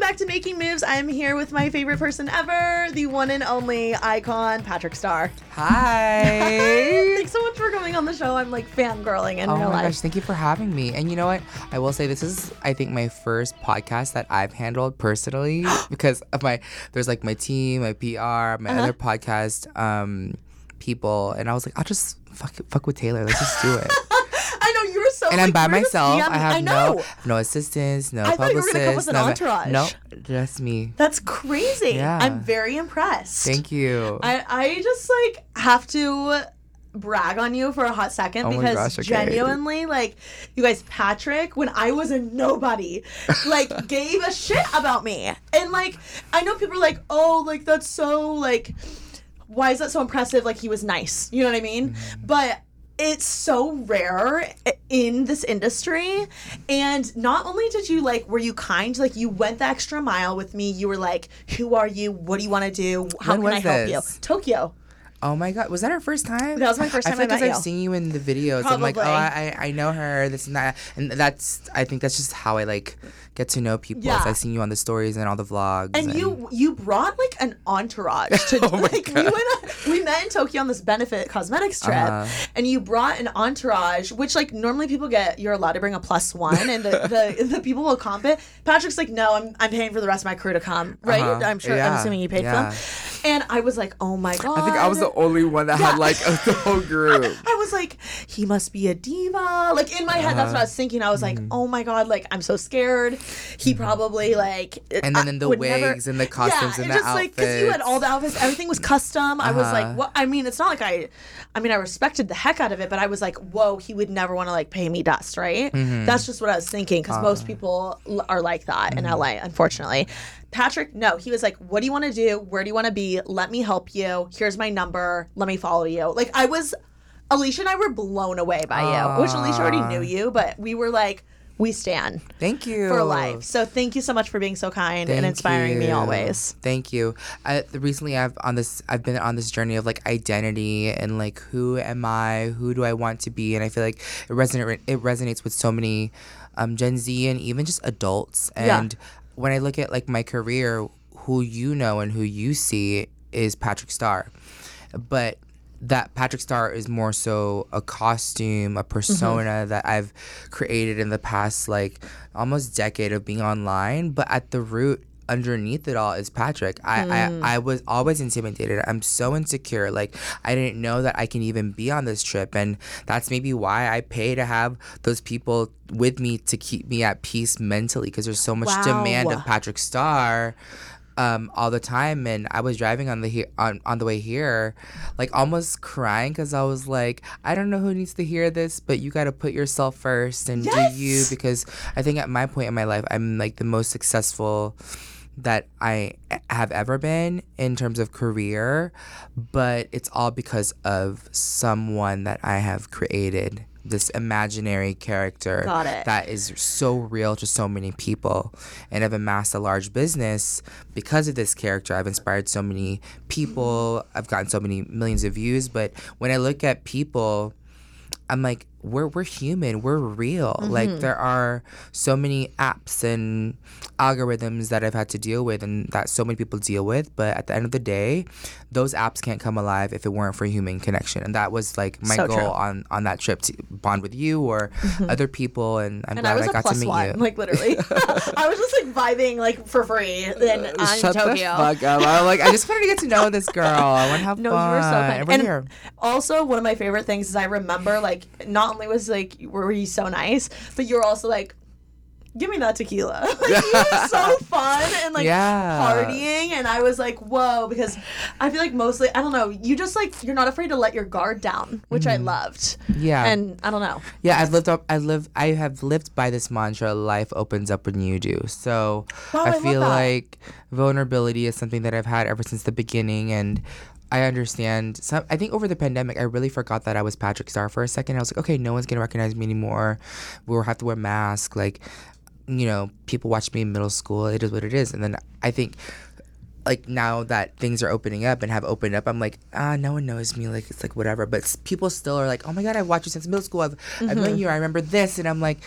Welcome back to Making Moves. I'm here with my favorite person ever, the one and only icon, Patrick Starr. Hi. Thanks so much for coming on the show. I'm like fangirling in oh real my life. gosh, thank you for having me. And you know what? I will say this is I think my first podcast that I've handled personally because of my there's like my team, my PR, my Uh-huh. other podcast um people and I was like, I'll just fuck fuck with Taylor. Let's just do it. I know you were so. and I'm by were the- myself. yeah, I have I know. no no assistants, no I thought you were publicists. gonna come with an no, entourage. No, just me. That's crazy. Yeah. I'm very impressed. Thank you. I, I just like have to brag on you for a hot second Oh because gosh, okay. genuinely like you guys patrick when i was a nobody like gave a shit about me and like i know people are like oh like that's so like why is that so impressive like he was nice you know what i mean Mm-hmm. but it's so rare in this industry. And not only did you like were you kind like you went the extra mile with me you were like who are you? What do you want to do? How When can i help this? you tokyo Oh my god, was that our first time? That was my first time I feel like I've you. seen you in the videos. Probably. I'm like, oh, I, I I know her. This and that, and that's. I think that's just how I like get to know people. Yeah. I've seen you on the stories and all the vlogs. and you you brought like an entourage to Oh my like we went on, we met in Tokyo on this benefit cosmetics trip Uh-huh. and you brought an entourage which like normally people get you're allowed to bring a plus one and the the, the people will comp it Patrick's like no I'm, I'm paying for the rest of my crew to come right Uh-huh. I'm sure I'm assuming you paid Yeah. for them and I was like oh my god I think I was the only one that had like a, the whole group. I was like, he must be a diva. Like in my head, that's what I was thinking. I was like, oh my god, like I'm so scared. He probably like. Uh-huh. And then I in the would never- wigs and the costumes yeah, and just the like because you had all the outfits. outfits, everything was custom. I was Uh-huh. like, what? I mean, it's not like I. I mean, I respected the heck out of it, but I was like, whoa, he would never want to like pay me dust, right? Mm-hmm. That's just what I was thinking because Uh. most people are like that in Mm-hmm. LA, unfortunately. Patrick, no, he was like, "What do you want to do? Where do you want to be? Let me help you. Here's my number. Let me follow you." Like I was, Alicia and I were blown away by you, which Alicia already knew you, but we were like, "We stand Thank you for life." So thank you so much for being so kind and Thank inspiring me always. Thank you. I, recently, I've on this. I've been on this journey of like identity and like who am I? Who do I want to be? And I feel like it resonate. It resonates with so many um, Gen Z and even just adults. Yeah. When I look at like my career, who you know and who you see is Patrick Starr, but that Patrick Starr is more so a costume, a mm-hmm. persona that I've created in the past like almost decade of being online. But at the root, underneath it all is Patrick. I, I I was always intimidated. I'm so insecure. Like I didn't know that I can even be on this trip, and that's maybe why I pay to have those people with me to keep me at peace mentally because there's so much demand of Patrick Starr um, all the time, and I was driving on the he- on on the way here, like almost crying because I was like, I don't know who needs to hear this, but you got to put yourself first and do you because I think at my point in my life, I'm like the most successful that I have ever been in terms of career, but it's all because of someone that I have created. This imaginary character Got it. that is so real to so many people and I've amassed a large business because of this character. I've inspired so many people. I've gotten so many millions of views. But when I look at people, I'm like, we're we're human. We're real. Like there are so many apps and algorithms that I've had to deal with and that so many people deal with. But at the end of the day, those apps can't come alive if it weren't for human connection. And that was like my So goal true. on on that trip to bond with you or other people. And I'm And I glad was I, a got plus to meet one, you. like literally. I was just like vibing like for free in uh, Shut Tokyo. the fuck up! I'm like, I just wanted to get to know this girl. I want to have No, fun. you were so And here. also, one of my favorite things is I remember like not only was like were you so nice, but you were also like, give me that tequila. like, you were so fun and like Yeah. partying, and I was like, whoa, because I feel like mostly I don't know, you just like you're not afraid to let your guard down, which I loved. Mm-hmm. Yeah. and I don't know. Yeah, I've lived up. I live. I have lived by this mantra: life opens up when you do. So Wow, I I feel like vulnerability is something that I've had ever since the beginning, and I understand. Some. I think over the pandemic, I really forgot that I was Patrick Starr for a second. I was like, okay, no one's gonna recognize me anymore. We'll have to wear masks. Like, you know, people watched me in middle school. It is what it is. And then I think like now that things are opening up and have opened up, I'm like, ah, no one knows me. Like it's like whatever. But s- people still are like, oh my god, I've watched you since middle school. I've, I've known you. I remember this, and I'm like,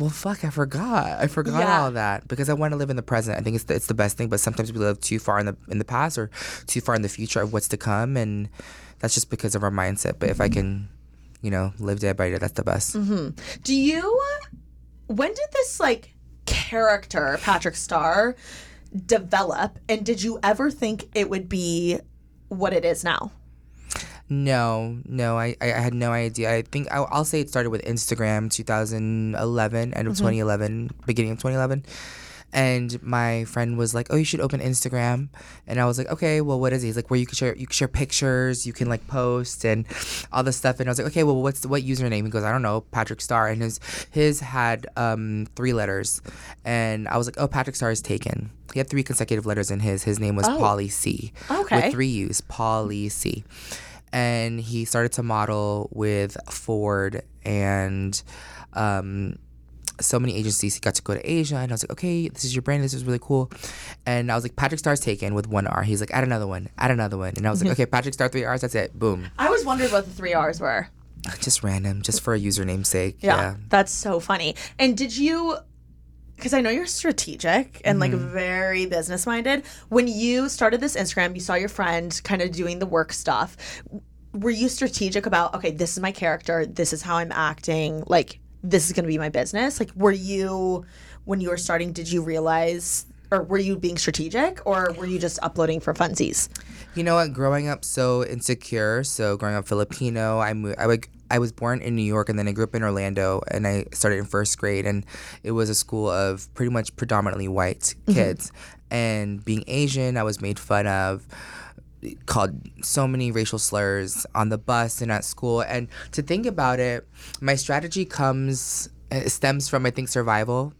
well, fuck, I forgot. I forgot Yeah. all that because I want to live in the present. I think it's the, it's the best thing. But sometimes we live too far in the in the past or too far in the future of what's to come, and that's just because of our mindset. But if I can, you know, live day by day, that's the best. Do you? When did this like character Patrick Starr develop, and did you ever think it would be what it is now? No, no, I, I I had no idea. I think I'll, I'll say it started with Instagram 2011, end of mm-hmm. 2011, beginning of 2011. And my friend was like, "Oh, you should open Instagram." And I was like, "Okay, well, what is it?" He's like, "Where you can share, you can share pictures, you can like post and all this stuff." And I was like, "Okay, well, what's the, what username?" He goes, "I don't know, Patrick Star." And his his had um, three letters, and I was like, "Oh, Patrick Star is taken." He had three consecutive letters in his. His name was Polly C. Okay. With three U's, Polly C and he started to model with Ford and um, so many agencies. He got to go to Asia, and I was like, okay, this is your brand. This is really cool. And I was like, Patrick Star's taken with one R. He's like, add another one, add another one. And I was like, okay, Patrick Star three R's. That's it. Boom. I was wondering what the three R's were. Just random, just for a username sake. Yeah, Yeah. that's so funny. And did you? Because I know you're strategic and like Mm-hmm. very business minded. When you started this Instagram, you saw your friend kind of doing the work stuff. Were you strategic about okay, this is my character, this is how I'm acting, like this is going to be my business? Like, were you when you were starting? Did you realize? Or were you being strategic, or were you just uploading for funsies? You know what? Growing up so insecure, so growing up Filipino, I moved, I like I was born in New York and then I grew up in Orlando and I started in first grade and it was a school of pretty much predominantly white mm-hmm. kids. And being Asian, I was made fun of called so many racial slurs on the bus and at school and to think about it my strategy comes stems from i think survival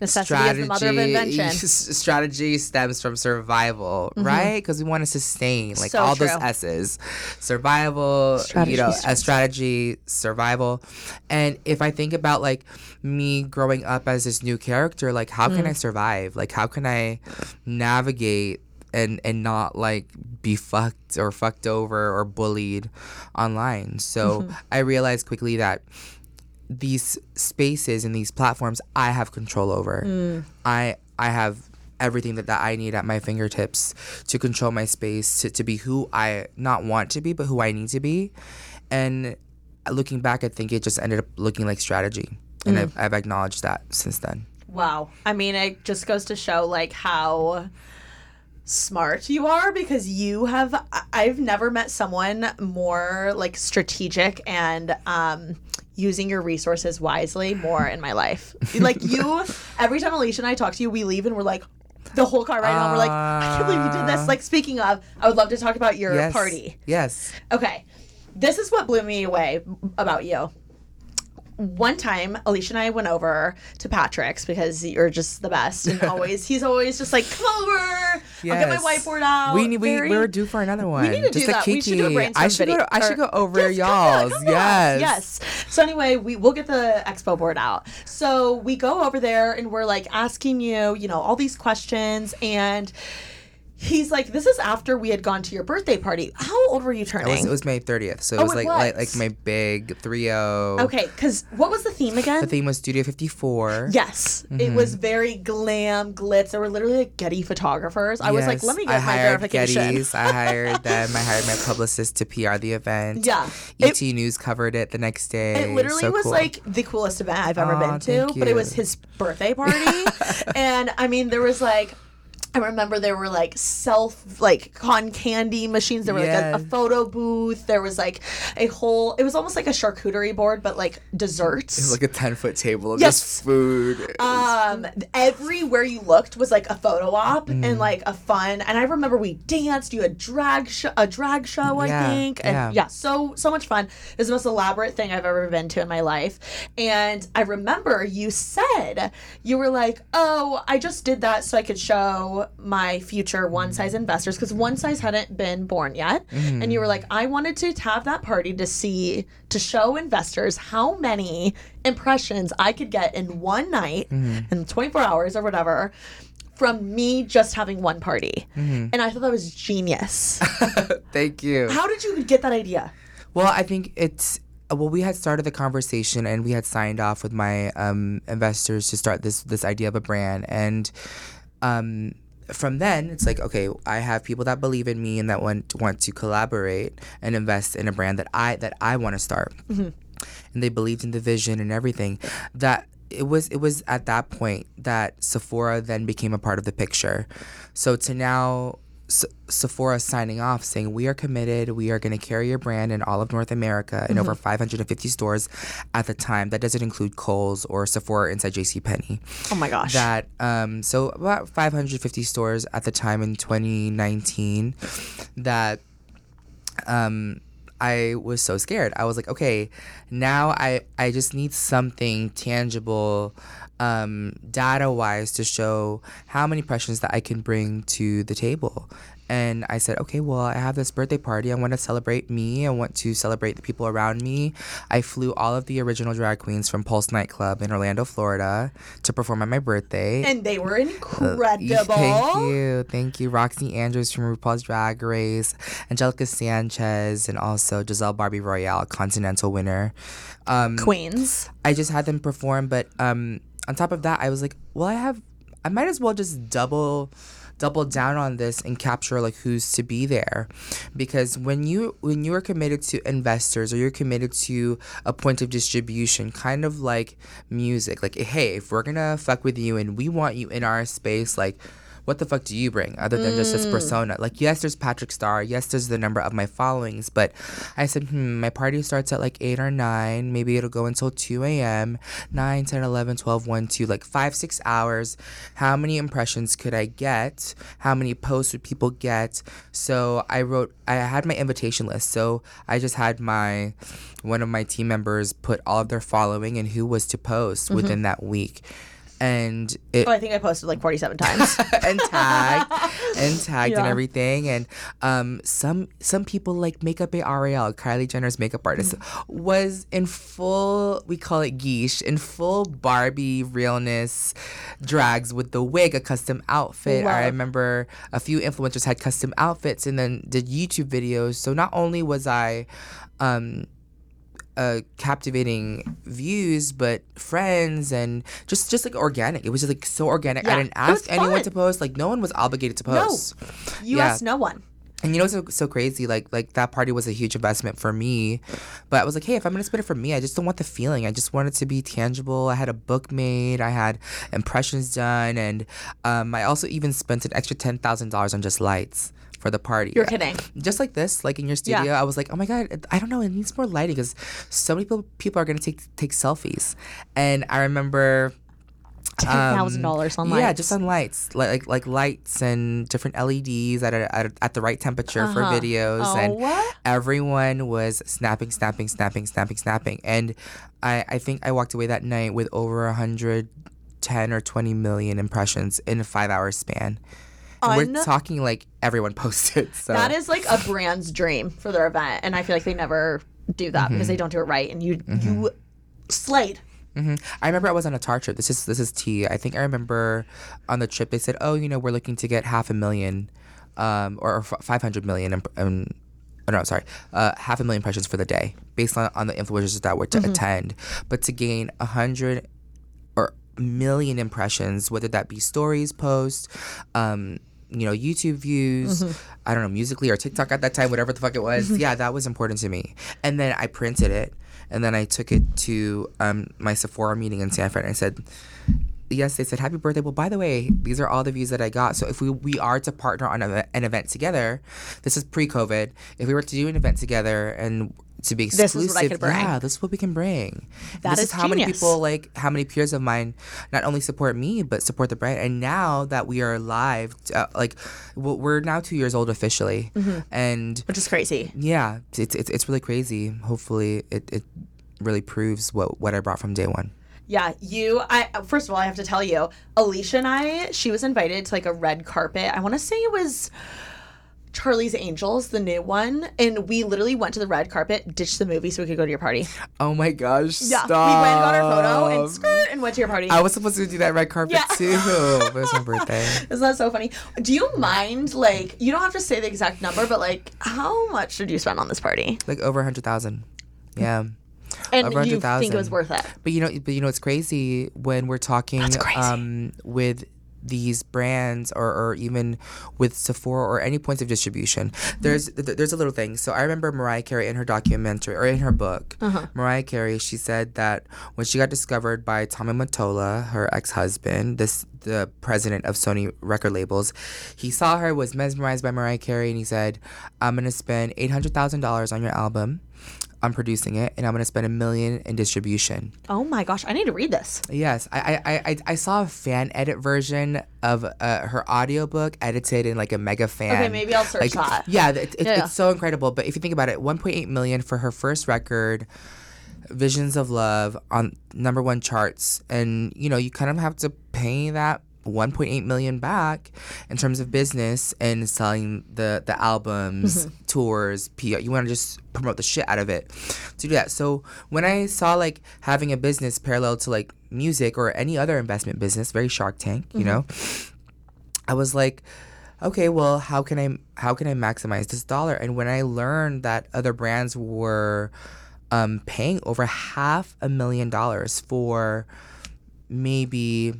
Necessity is the mother of invention. strategy stems from survival, right? Because we want to sustain like So all those. S's, survival, Strategy, you know, strategy. a strategy, survival. And if I think about like me growing up as this new character, like how Mm. can I survive? Like how can I navigate and and not like be fucked or fucked over or bullied online? So Mm-hmm. I realized quickly that these spaces and these platforms I have control over. Mm. I I have everything that, that I need at my fingertips to control my space, to, to be who I not want to be, but who I need to be. And looking back, I think it just ended up looking like strategy. And Mm. I've, I've acknowledged that since then. Wow. I mean, it just goes to show like how smart you are because you have I've never met someone more like strategic and um using your resources wisely more in my life. Like you every time Alicia and I talk to you, we leave and we're like the whole car ride home, we're like, I can't believe you did this. Like speaking of, I would love to talk about your Yes. party. Yes. Okay. This is what blew me away about you. One time, Alicia and I went over to Patrick's because you're just the best, and always he's always just like, "Come over, I'll get my whiteboard out." We need we, Very- we're due for another one. We need to Just do that. We should do a kiki. brainstorm I should video- go. I should go over Yes, y'all's. come on. yes. Yes. So anyway, we we'll get the expo board out. So we go over there and we're like asking you, you know, all these questions and he's like, this is after we had gone to your birthday party. How old were you It turning? was, it was May 30th, so it Oh, was it like, like was. like my big 3-0. okay, because what was the theme again? The theme was Studio 54. Yes, it Mm-hmm. was very glam, glitz. There were literally like Getty photographers. I was like, let me I get my hired verification. Getty's. I hired them. I hired my publicist to PR the event. Yeah. ET News covered it the next day. It literally So was cool. like the coolest event I've ever Aw, been to, but it was his birthday party. and I mean, there was like, I remember there were like self, like con candy machines. There were like a, a photo booth. There was like a whole, it was almost like a charcuterie board, but like desserts. It was like a 10 foot table of Yes. just food. um everywhere you looked was like a photo op Mm. and like a fun and i remember we danced you had drag sh- a drag show i think and yeah. yeah. so so much fun it was the most elaborate thing i've ever been to in my life and i remember you said you were like oh i just did that so i could show my future one size investors because one size hadn't been born yet Mm-hmm. and you were like i wanted to have that party to see to show investors how many impressions i could get in one night Mm-hmm. in 24 hours or whatever from me just having one party Mm-hmm. and i thought that was genius Thank you. how did you get that idea Well, I think it's well, we had started the conversation and we had signed off with my um, investors to start this this idea of a brand, and um, from then it's like okay, I have people that believe in me and that want want to collaborate and invest in a brand that I that I want to start, mm-hmm. and they believed in the vision and everything. That it was it was at that point that Sephora then became a part of the picture. So to now S- Sephora signing off saying we are committed, we are going to carry your brand in all of North America in over 550 stores at the time. That doesn't include Kohl's or Sephora inside J.C. Penney. oh my gosh That um so about 550 stores at the time in 2019 that um I was so scared. I was like, okay, now I I just need something tangible um data wise to show how many impressions that I can bring to the table. And I said, okay, well, I have this birthday party. I want to celebrate me. I want to celebrate the people around me. I flew all of the original drag queens from Pulse Nightclub in Orlando, Florida to perform on my birthday. and they were incredible Thank you. Thank you. Roxy Andrews from RuPaul's Drag Race, Angelica Sanchez, and also Giselle Barbie Royale, Continental winner. Um, queens I just had them perform, but um, on top of that, I was like, well, I have, I might as well just double double down on this and capture like who's to be there. Because when you when you are committed to investors or you're committed to a point of distribution kind of like music like hey if we're gonna fuck with you and we want you in our space like what the fuck do you bring other than just this persona? Like, yes, there's Patrick Starr. Yes, there's the number of my followings. But I said, hmm, my party starts at like 8 or 9. Maybe it'll go until 2 a.m. 9, 10, 11, 12, 1, 2, like five, six hours. How many impressions could I get? How many posts would people get? So I wrote, I had my invitation list. So I just had my, one of my team members put all of their following and who was to post within that week. And it, oh i think i posted like 47 times. And tagged and tagged and everything and um some some people like makeup a Ariel Kylie Jenner's makeup artist was in full we call it geesh in full Barbie realness drags with the wig a custom outfit. I remember a few influencers had custom outfits and then did YouTube videos. So not only was I um uh, captivating views, but friends and just just like organic. It was just like so organic. Yeah, I didn't ask anyone fun. to post. Like no one was obligated to post. no you Yeah. asked no one And you know what's so, so crazy? Like like that party was a huge investment for me, but I was like, hey, if I'm gonna spend it for me, I just don't want the feeling. I just want it to be tangible. I had a book made. I had impressions done, and um, I also even spent an extra ten thousand dollars on just lights for the party. You're kidding. Just like this, like in your Yeah. studio, I was like, oh my god, I don't know, it needs more lighting because so many people people are gonna take take selfies, and I remember. $10000 on lights Um, Yeah, just on lights, like like, like lights and different LEDs at, a, at, a- at the right temperature for Uh-huh. videos, Oh, and what? everyone was snapping, snapping, snapping, snapping, snapping, and I I think I walked away that night with over a hundred ten or twenty million impressions in a five hour span. And we're Un- talking like everyone posted. So That is like a brand's dream for their event, and I feel like they never do that Mm-hmm. because they don't do it right. And you you slayed. I remember I was on a tar trip. This is this is tea. I think I remember on the trip they said, "Oh, you know, we're looking to get half a million um, or, or f- 500 million. Imp- um, oh, no, sorry, uh, half a million impressions for the day, based on, on the influencers that were to attend. But to gain a hundred or million impressions, whether that be stories, posts, um, you know, YouTube views, I don't know, Musical.ly or TikTok at that time, whatever the fuck it was. Yeah, that was important to me. And then I printed it and then I took it to um, my Sephora meeting in Sanford and I said, Yes, they said happy birthday. Well, by the way, these are all the views that I got. So if we we are to partner on a, an event together, this is pre-COVID. If we were to do an event together and to be This is exclusive, what I could bring. yeah, this is what we can bring. That this is is how many people like how many peers of mine not only support me but support the brand. And now that we are live, uh, like we're now two years old officially, Mm-hmm. and which is crazy. yeah, it's it's it's really crazy. Hopefully, it it really proves what what I brought from day one. Yeah, you. I first of all, I have to tell you, Alicia and I. She was invited to like a red carpet. I want to say it was Charlie's Angels, the new one, and we literally went to the red carpet, ditched the movie so we could go to your party. Oh my gosh! Yeah, we went and got our photo and skirt and went to your party. I was supposed to do that red carpet Yeah. too, but it was my birthday. Isn't that so funny? Do you mind, like, you don't have to say the exact number, but like, how much did you spend on this party? Like over a hundred thousand. Yeah. And you think it was worth it? But you know, but you know, it's crazy when we're talking um, with these brands or, or even with Sephora or any points of distribution. Mm-hmm. There's th- there's a little thing. So I remember Mariah Carey in her documentary or in her book, uh-huh. Mariah Carey, she said that when she got discovered by Tommy Mottola, her ex-husband, this the president of Sony record labels, he saw her was mesmerized by Mariah Carey and he said, "I'm gonna spend eight hundred thousand dollars on your album." I'm producing it, and I'm gonna spend a million in distribution. Oh my gosh, I need to read this. Yes, I I, I, I- I saw a fan edit version of uh, her audiobook edited in like a mega fan. Okay, maybe I'll search like, that. Yeah, it, it, Yeah. it's so incredible. But if you think about it, 1.8 million for her first record, Visions of Love on number one charts, and you know you kind of have to pay that 1.8 million back in terms of business and selling the the albums, Mm-hmm. tours, PR. You want to just promote the shit out of it to do that. So when I saw like having a business parallel to like music or any other investment business, very Shark Tank, you know, I was like, okay, well, how can I how can I maximize this dollar? And when I learned that other brands were um, paying over half a million dollars for maybe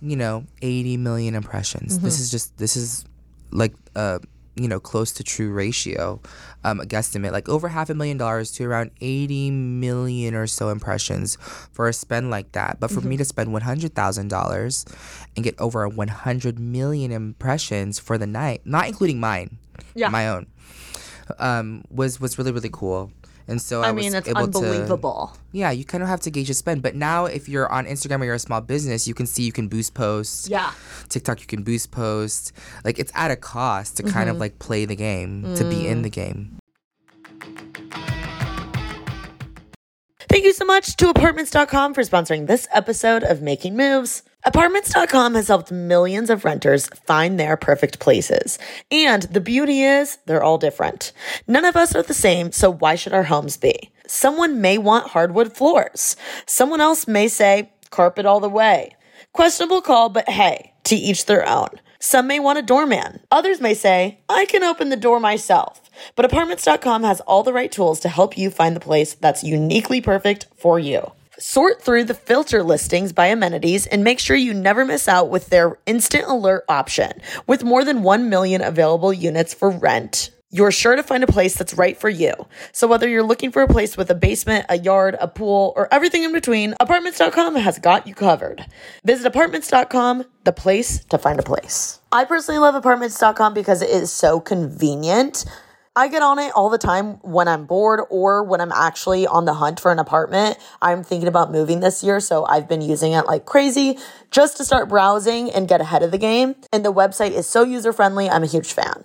you know 80 million impressions. This is just this is like uh you know close to true ratio um a guesstimate. Like over half a million dollars to around 80 million or so impressions for a spend like that. But for me to spend $100000 and get over 100 million impressions for the night not including mine Yeah. my own um was was really really cool and so i, I mean, was it's able to unbelievable. yeah, you kind of have to gauge your spend. But now, if you're on Instagram or you're a small business, you can see you can boost posts. Yeah. TikTok, you can boost posts. Like it's at a cost to kind Mm-hmm. of like play the game, to be Mm. in the game. Thank you so much to Apartments.com for sponsoring this episode of Making Moves. Apartments.com has helped millions of renters find their perfect places. And the beauty is, they're all different. None of us are the same, so why should our homes be? Someone may want hardwood floors. Someone else may say, carpet all the way. Questionable call, but hey, to each their own. Some may want a doorman. Others may say, I can open the door myself. But apartments.com has all the right tools to help you find the place that's uniquely perfect for you. Sort through the filter listings by amenities and make sure you never miss out with their instant alert option. With more than 1 million available units for rent, you're sure to find a place that's right for you. So whether you're looking for a place with a basement, a yard, a pool, or everything in between, apartments.com has got you covered. Visit apartments.com, the place to find a place. I personally love apartments.com because it is so convenient. I get on it all the time when I'm bored or when I'm actually on the hunt for an apartment. I'm thinking about moving this year, so I've been using it like crazy just to start browsing and get ahead of the game. And the website is so user friendly. I'm a huge fan.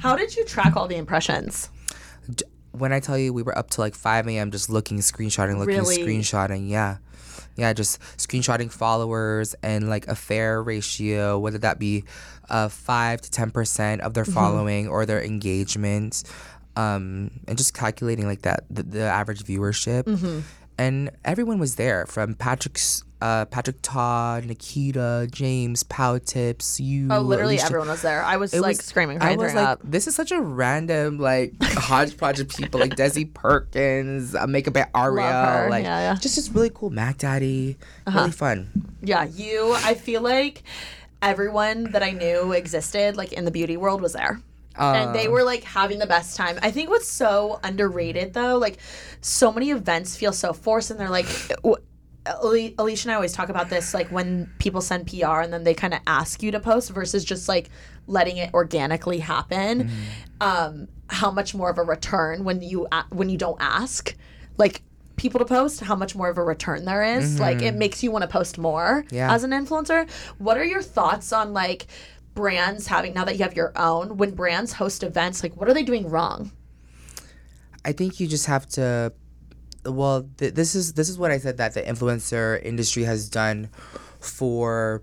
How did you track all the impressions? When I tell you we were up to like 5 a.m. just looking, screenshotting, looking, Really? screenshotting, yeah. Yeah, just screenshotting followers and like a fair ratio, whether that be uh, 5 to 10% of their Mm-hmm. following or their engagement, um, and just calculating like that, the, the average viewership. Mm-hmm. And everyone was there from Patrick's. Uh, Patrick Todd, Nikita, James, Pow Tips, you. Oh, literally Alicia- everyone was there. I was it like was- screaming, I was like, up. this is such a random like hodgepodge of people, like Desi Perkins, uh, Makeup by Ariel, like yeah, Uh-huh. yeah. just just really cool. Mac Daddy, really fun. Yeah, you. I feel like everyone that I knew existed, like in the beauty world, was there. And they um, were like having the best time. I think what's so underrated though, like so many events feel so forced, and they're like. Alicia and I always talk about this, like when people send PR and then they kind of ask you to post versus just like letting it organically happen. Mm-hmm. Um, how much more of a return when you when you don't ask, like people to post, how much more of a return there is. Like it mm-hmm. makes you want to post more Yeah. as an influencer. What are your thoughts on like brands having now that you have your own? When brands host events, like what are they doing wrong? I think you just have to. Well, th- this is this is what I said that the influencer industry has done for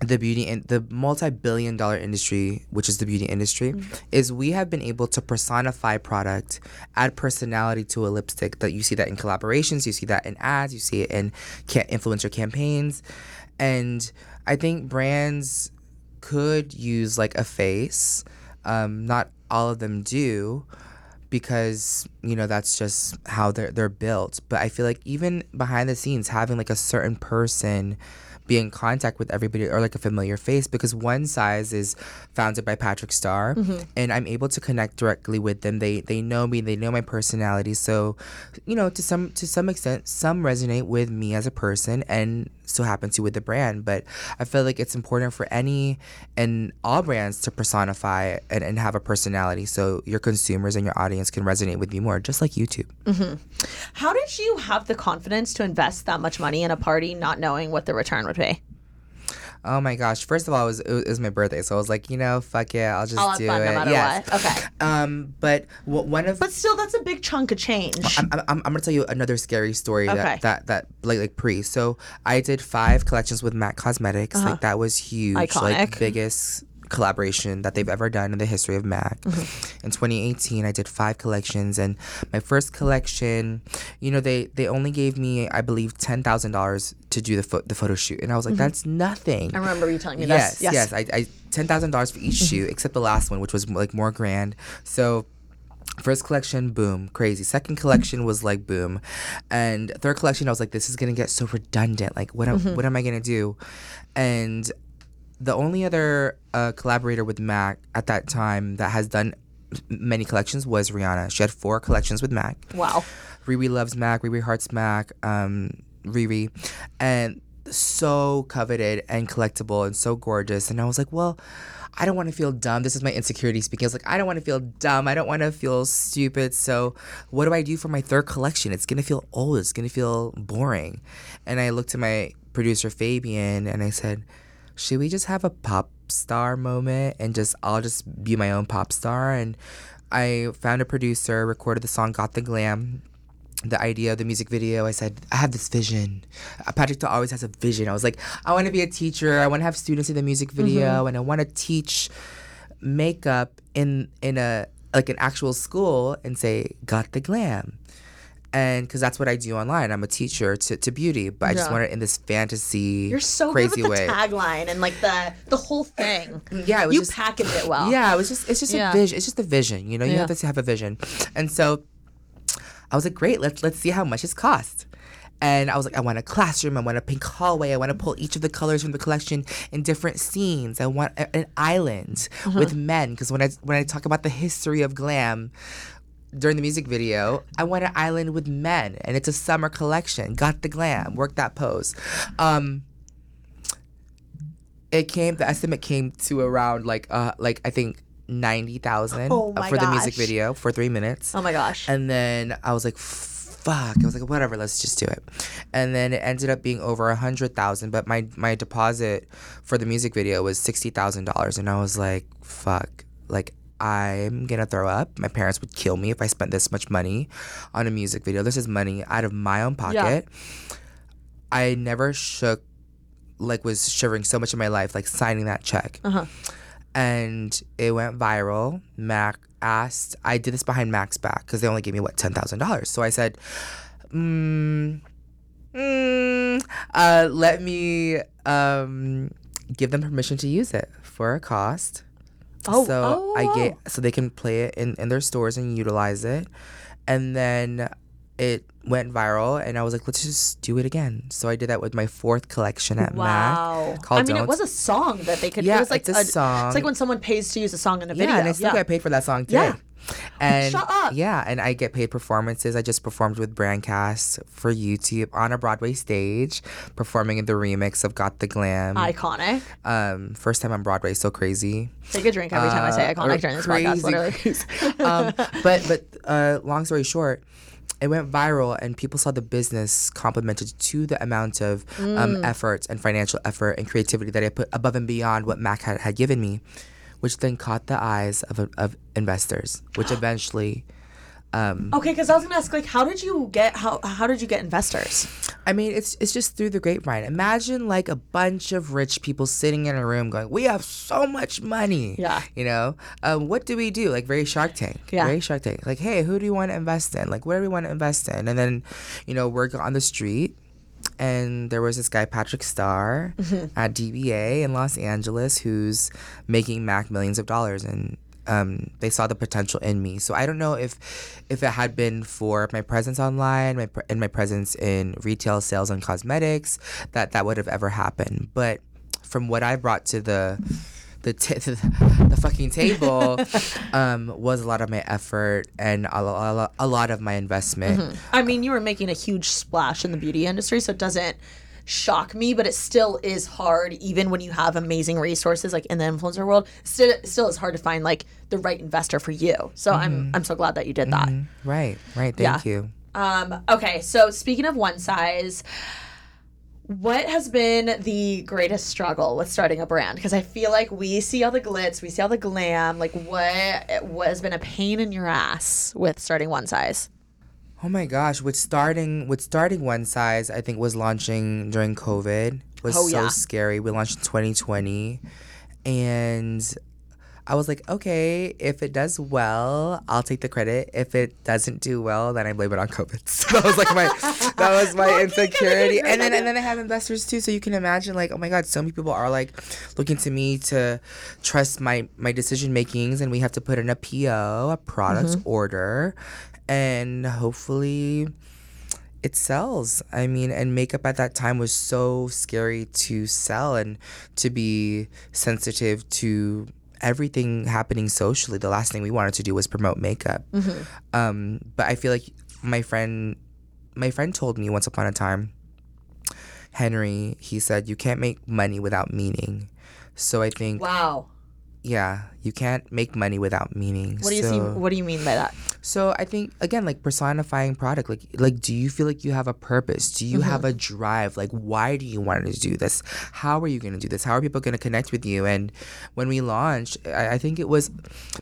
the beauty and the multi-billion dollar industry which is the beauty industry mm-hmm. is we have been able to personify product add personality to a lipstick that you see that in collaborations you see that in ads you see it in ca- influencer campaigns and i think brands could use like a face um, not all of them do because you know that's just how they're they're built. But I feel like even behind the scenes, having like a certain person be in contact with everybody or like a familiar face because one size is founded by Patrick Starr and I'm able to connect directly with them. They they know me, they know my personality. So, you know, to some to some extent some resonate with me as a person and so happen to with the brand. But I feel like it's important for any and all brands to personify and, and have a personality so your consumers and your audience can resonate with you more, just like YouTube. Mm-hmm. How did you have the confidence to invest that much money in a party not knowing what the return would be? Oh my gosh! First of all, it was, it was my birthday, so I was like, you know, fuck it, I'll just I'll have do fun it. no matter Yes. what. Okay. Um, but w- one of But still, that's a big chunk of change. I'm, I'm, I'm gonna tell you another scary story Okay. that, that that like like pre. So I did five collections with MAC Cosmetics. Like that was huge. Like Uh-huh. Biggest collaboration that they've ever done in the history of MAC. Mm-hmm. In 2018, I did five collections, and my first collection, you know, they they only gave me I believe ten thousand dollars to do the fo- the photo shoot, and I was like, that's nothing. Mm-hmm. I remember you telling me Yes, this. yes. I, I ten thousand dollars for each Mm-hmm. shoot, except the last one, which was like more grand. So first collection, boom, crazy. Second collection was like boom, and third collection, I was like, this is gonna get so redundant. Like, what am Mm-hmm. what am I gonna do? And the only other uh, collaborator with Mac at that time that has done many collections was Rihanna. She had four collections with Mac. Wow. Riri loves Mac, Riri hearts Mac, um, Riri, and so coveted and collectible and so gorgeous. And I was like, well, I don't want to feel dumb. This is my insecurity speaking. I was like, I don't want to feel dumb. I don't want to feel stupid. So, what do I do for my third collection? It's gonna feel old. It's gonna feel boring. And I looked at my producer Fabian and I said, should we just have a pop star moment and just I'll just be my own pop star? And I found a producer, recorded the song Got the Glam. The idea of the music video, I said, I have this vision. Patrick always has a vision. I was like, I want to be a teacher. I want to have students in the music mm-hmm. video, and I want to teach makeup in in a like an actual school and say, got the glam and because that's what I do online. I'm a teacher to, to beauty, but I just Yeah. want it in this fantasy, You're so crazy good with the way. tagline and like the the whole thing. Mm, yeah, it was you just- package it well. Yeah, it was just it's just Yeah. a vision. It's just a vision. You know, you Yeah. have to have a vision. And so I was like, great, let's let's see how much it's cost. And I was like, I want a classroom. I want a pink hallway. I want to pull each of the colors from the collection in different scenes. I want a- an island mm-hmm. with men because when I when I talk about the history of glam, during the music video, I want an island with men, and it's a summer collection. Got the glam, work that pose. Um, it came. The estimate came to around like uh like I think ninety thousand Oh for the music video for three minutes. Oh my gosh. And then I was like, fuck. I was like, whatever, let's just do it. And then it ended up being over a hundred thousand, but my my deposit for the music video was sixty thousand dollars, and I was like, fuck, like. I'm gonna throw up. My parents would kill me if I spent this much money on a music video. This is money out of my own pocket. I never shook, like, was shivering so much in my life, like signing that check and it went viral. Mac asked, I did this behind Mac's back because they only gave me what ten thousand dollars. So I said, mm, mm, uh, let me um, give them permission to use it for a cost. Oh, so oh, I oh, get oh. so they can play it in, in their stores and utilize it, and then it went viral, and I was like, let's just do it again. So I did that with my fourth collection at Wow. Mac. Called I mean, it Don't was a song that they could. Yeah, it was like it's a song. It's like when someone pays to use a song in a video. Yeah, and I still got paid for that song today. Yeah. And Shut up. yeah, and I get paid performances. I just performed with Brandcast for YouTube on a Broadway stage, performing in the remix of Got the Glam. Iconic. um, first time on Broadway, so crazy. Take a drink every time I say Uh, iconic during this crazy, podcast. Literally. crazy. um, but but uh, long story short, it went viral, and people saw the business complemented to the amount of Mm. um, effort and financial effort and creativity that I put above and beyond what Mac had, had given me, which then caught the eyes of of investors, which eventually. Um, Okay, because I was gonna ask, like, how did you get how how did you get investors? I mean, it's it's just through the grapevine. Imagine like a bunch of rich people sitting in a room going, "We have so much money." Yeah. You know, um, what do we do? Like very Shark Tank. Yeah. Very Shark Tank. Like, hey, who do you want to invest in? Like, what do we want to invest in? And then, you know, we're on the street. And there was this guy, Patrick Starr, Mm-hmm. at DBA in Los Angeles, who's making Mac millions of dollars, and um, they saw the potential in me. So I don't know if, if it had been for my presence online, my pre- and my presence in retail sales and cosmetics, that that would have ever happened. But from what I brought to the the, t- the fucking table um, was a lot of my effort and a, a, a lot of my investment. I mean, you were making a huge splash in the beauty industry, so it doesn't shock me, but it still is hard, even when you have amazing resources like in the influencer world. Still, still is hard to find like the right investor for you. So I'm I'm so glad that you did that. Right, right. Yeah. Thank you. Um, okay, so speaking of one size, what has been the greatest struggle with starting a brand? Because I feel like we see all the glitz, we see all the glam. Like, what what has been a pain in your ass with starting one size? Oh my gosh, with starting with starting one size, I think was launching during COVID was Oh, so yeah. scary. We launched in 2020 and I was like, okay, if it does well, I'll take the credit. If it doesn't do well, then I blame it on COVID. So that was like my that was my insecurity. And then and then I have investors too. So you can imagine like, oh my God, so many people are like looking to me to trust my my decision makings and we have to put in a PO, a product order, and hopefully it sells. I mean, and makeup at that time was so scary to sell and to be sensitive to everything happening socially. The last thing we wanted to do was promote makeup. Um, but I feel like my friend, my friend told me once upon a time, Henry, he said, you can't make money without meaning. So I think, Wow. Yeah, you can't make money without meaning. What do you so, see? What do you mean by that? so I think again, like personifying product, like like, do you feel like you have a purpose? Do you have mm-hmm. a drive? Like, why do you want to do this? How are you going to do this? How are people going to connect with you? And when we launched, I, I think it was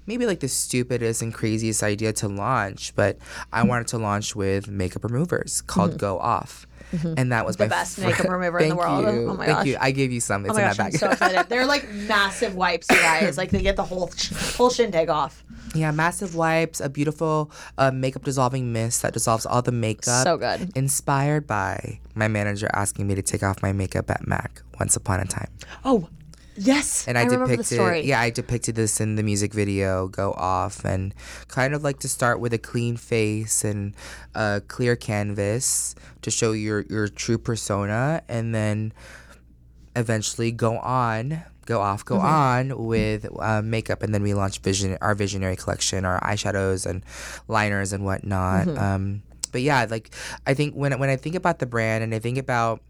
maybe like the stupidest and craziest idea to launch, but I mm. wanted to launch with makeup removers called mm-hmm. Go Off. And that was The my best fir- makeup remover in the world. You. Oh my Thank gosh. you. I gave you some. It's Oh my in gosh, that I'm bag. so excited. They're like massive wipes, you guys. Like they get the whole whole shindig off. Yeah, massive wipes, a beautiful uh, makeup dissolving mist that dissolves all the makeup. So good. Inspired by my manager asking me to take off my makeup at MAC once upon a time. Oh, Yes, and I, I depicted yeah I depicted this in the music video go off and kind of like to start with a clean face and a clear canvas to show your your true persona and then eventually go on go off go on with uh, makeup and then we launched vision our visionary collection our eyeshadows and liners and whatnot um, but yeah like I think when when I think about the brand and I think about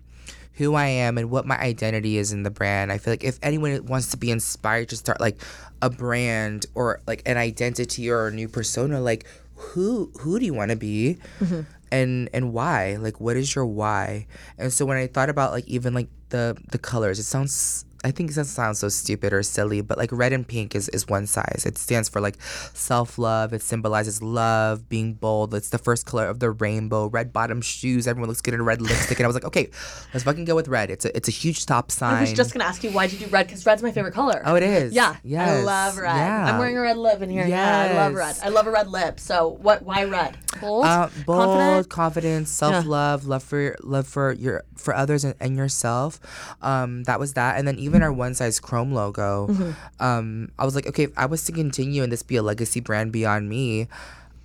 who I am and what my identity is in the brand. I feel like if anyone wants to be inspired to start like a brand or like an identity or a new persona, like who who do you want to be? Mm-hmm. And and why? Like what is your why? And so when I thought about like even like the the colors, it sounds I think it sounds so stupid or silly, but like red and pink is, is one size. It stands for like self love. It symbolizes love, being bold. It's the first color of the rainbow. Red bottom shoes. Everyone looks good in red lipstick. And I was like, okay, let's fucking go with red. It's a it's a huge stop sign. I was just gonna ask you why did you do red because red's my favorite color. Oh, it is. Yeah, I love red. Yeah. I'm wearing a red lip in here. Yeah, I love red. I love a red lip. So what? Why red? Bold, Uh, bold, confident. confidence, self love, love for love for your for others and, and yourself. Um, that was that, and then even our one size Chrome logo. Mm-hmm. Um, I was like, okay, if I was to continue and this be a legacy brand beyond me,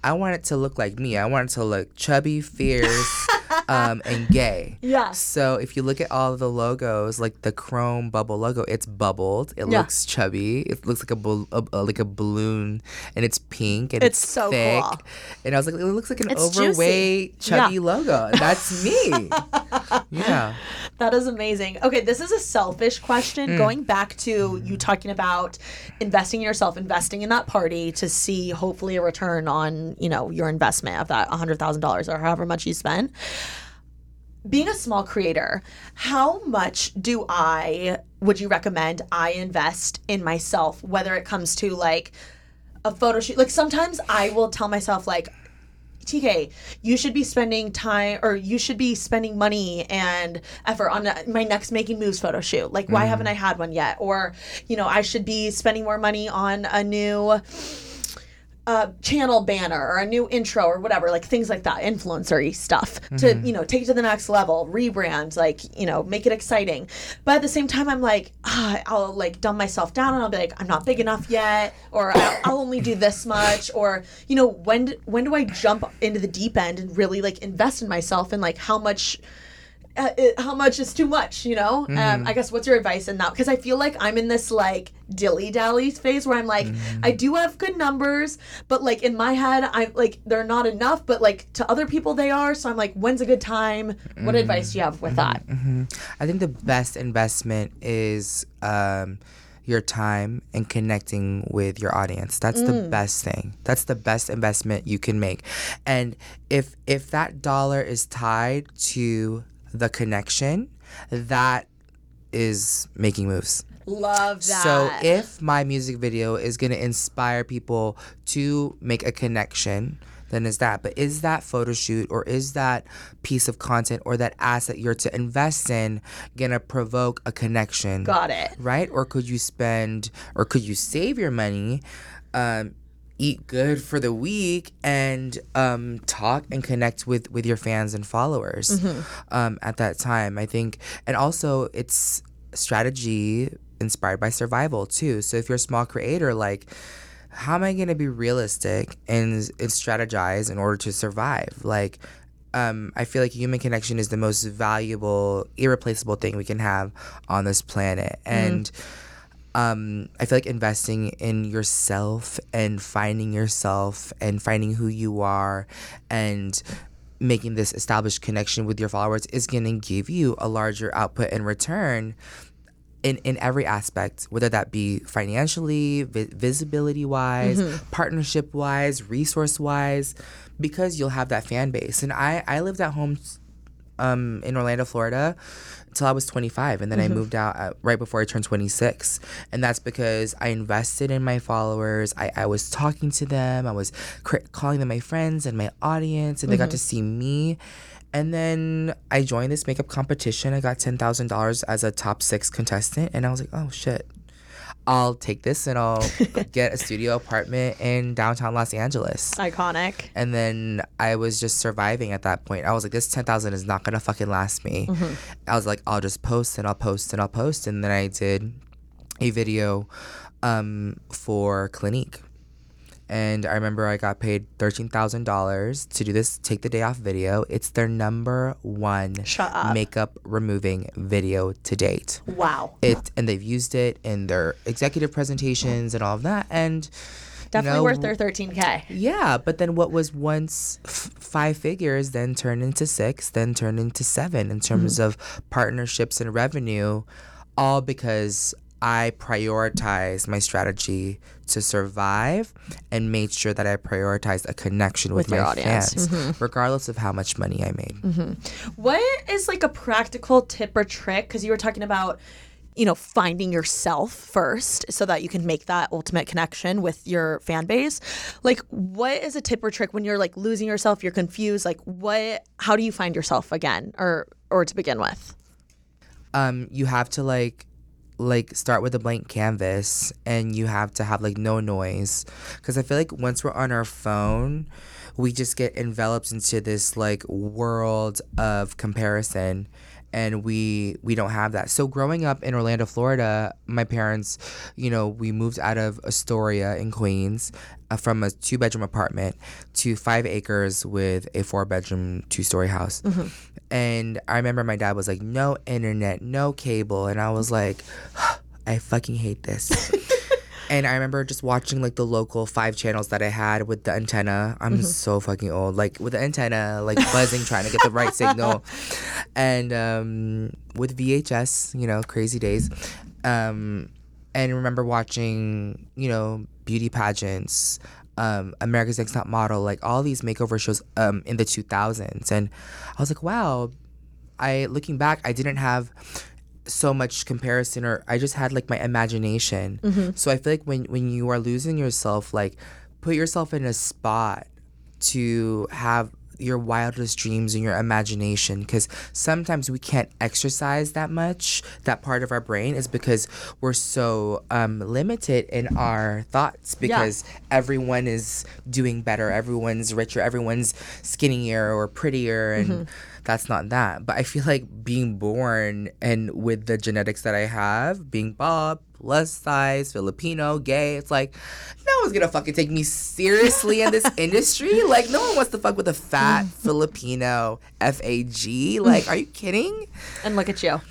I want it to look like me. I want it to look chubby, fierce, um, and gay. Yeah. So if you look at all the logos, like the Chrome bubble logo, it's bubbled. It Yeah. looks chubby. It looks like a, bal- a, a- like a balloon, and it's pink and It's it's, so thick. cool. And I was like, it looks like an It's juicy. overweight, chubby Yeah. logo. That's me. yeah. That is amazing. Okay, this is a selfish question. Going back to you talking about investing in yourself, investing in that party to see hopefully a return on, you know, your investment of that $100,000 or however much you spend. Being a small creator, how much do I would you recommend I invest in myself whether it comes to like a photo shoot? Like sometimes I will tell myself like TK, you should be spending time or you should be spending money and effort on my next making moves photo shoot. Like, why mm. haven't I had one yet? Or, you know, I should be spending more money on a new uh, channel banner or a new intro or whatever, like things like that, influencery stuff to, you know, take it to the next level, rebrand, like, you know, make it exciting. But at the same time, I'm like, ah, I'll like dumb myself down and I'll be like, I'm not big enough yet, or I'll, I'll only do this much, or, you know, when, when do I jump into the deep end and really like invest in myself and like how much uh, it, how much is too much, you know? Um, I guess what's your advice in that? Because I feel like I'm in this like dilly dally phase where I'm like, I do have good numbers, but like in my head, I'm like, they're not enough, but like to other people, they are. So I'm like, when's a good time? What advice do you have with that? I think the best investment is um, your time and connecting with your audience. That's the best thing. That's the best investment you can make. And if if that dollar is tied to the connection, that is making moves. Love that. So if my music video is going to inspire people to make a connection, then is that. But is that photo shoot or is that piece of content or that asset you're to invest in going to provoke a connection? Got it. Right? Or could you spend or could you save your money? Um, eat good for the week and um, talk and connect with with your fans and followers um, at that time i think. And also it's strategy inspired by survival too. So if you're a small creator like how am i going to be realistic and, and strategize in order to survive? Like um, I feel like human connection is the most valuable, irreplaceable thing we can have on this planet. And um, I feel like investing in yourself and finding yourself and finding who you are and making this established connection with your followers is going to give you a larger output and return in, in every aspect, whether that be financially, vi- visibility wise, partnership wise, resource wise, because you'll have that fan base. And I, I lived at home um, in Orlando, Florida, until I was 25, and then I mm-hmm. moved out at, right before I turned 26, and that's because I invested in my followers. I, I was talking to them. I was cr- calling them my friends and my audience, and they got to mm-hmm. see me. And then I joined this makeup competition. I got ten thousand dollars as a top six contestant, and I was like, oh shit. I'll take this and I'll get a studio apartment in downtown Los Angeles. Iconic. And then I was just surviving at that point. I was like, this 10,000 is not going to fucking last me. I was like, I'll just post and I'll post and I'll post. And then I did a video um, for Clinique. And I remember I got paid $13,000 to do this take the day off video. It's their number one makeup removing video to date. Wow. It and they've used it in their executive presentations and all of that and you Definitely know, worth their 13K. yeah, but then what was once f- five figures then turned into six, then turned into seven in terms mm-hmm. of partnerships and revenue, all because I prioritized my strategy to survive and made sure that I prioritized a connection with, With my audience. fans, regardless of how much money I made. What is like a practical tip or trick? Because you were talking about, you know, finding yourself first so that you can make that ultimate connection with your fan base. Like, what is a tip or trick when you're like losing yourself, you're confused? Like, what, how do you find yourself again or, or to begin with? um you have to like like start with a blank canvas and you have to have like no noise. Because i feel like once we're on our phone we just get enveloped into this like world of comparison and we we don't have that. So growing up in orlando florida my parents you know we moved out of astoria in queens uh, from a two bedroom apartment to five acres with a four bedroom two story house and I remember my dad was like, no internet, no cable. And I was like, I fucking hate this. and I remember just watching like the local five channels that I had with the antenna. I'm so fucking old. Like with the antenna, like buzzing, trying to get the right signal. And um, with VHS, you know, crazy days. Um, and remember watching, you know, beauty pageants, um, America's Next Top Model, like all these makeover shows um, in the 2000s. And I was like, wow, I looking back, I didn't have so much comparison or I just had like my imagination. So I feel like when when you are losing yourself, like put yourself in a spot to have your wildest dreams and your imagination because sometimes we can't exercise that much that part of our brain is because we're so um, limited in our thoughts because everyone is doing better everyone's richer everyone's skinnier or prettier and that's not that. But i feel like being born and with the genetics that i have being bob plus size filipino gay it's like no one's gonna fucking take me seriously in this industry like no one wants to fuck with a fat filipino fag like are you kidding And look at you.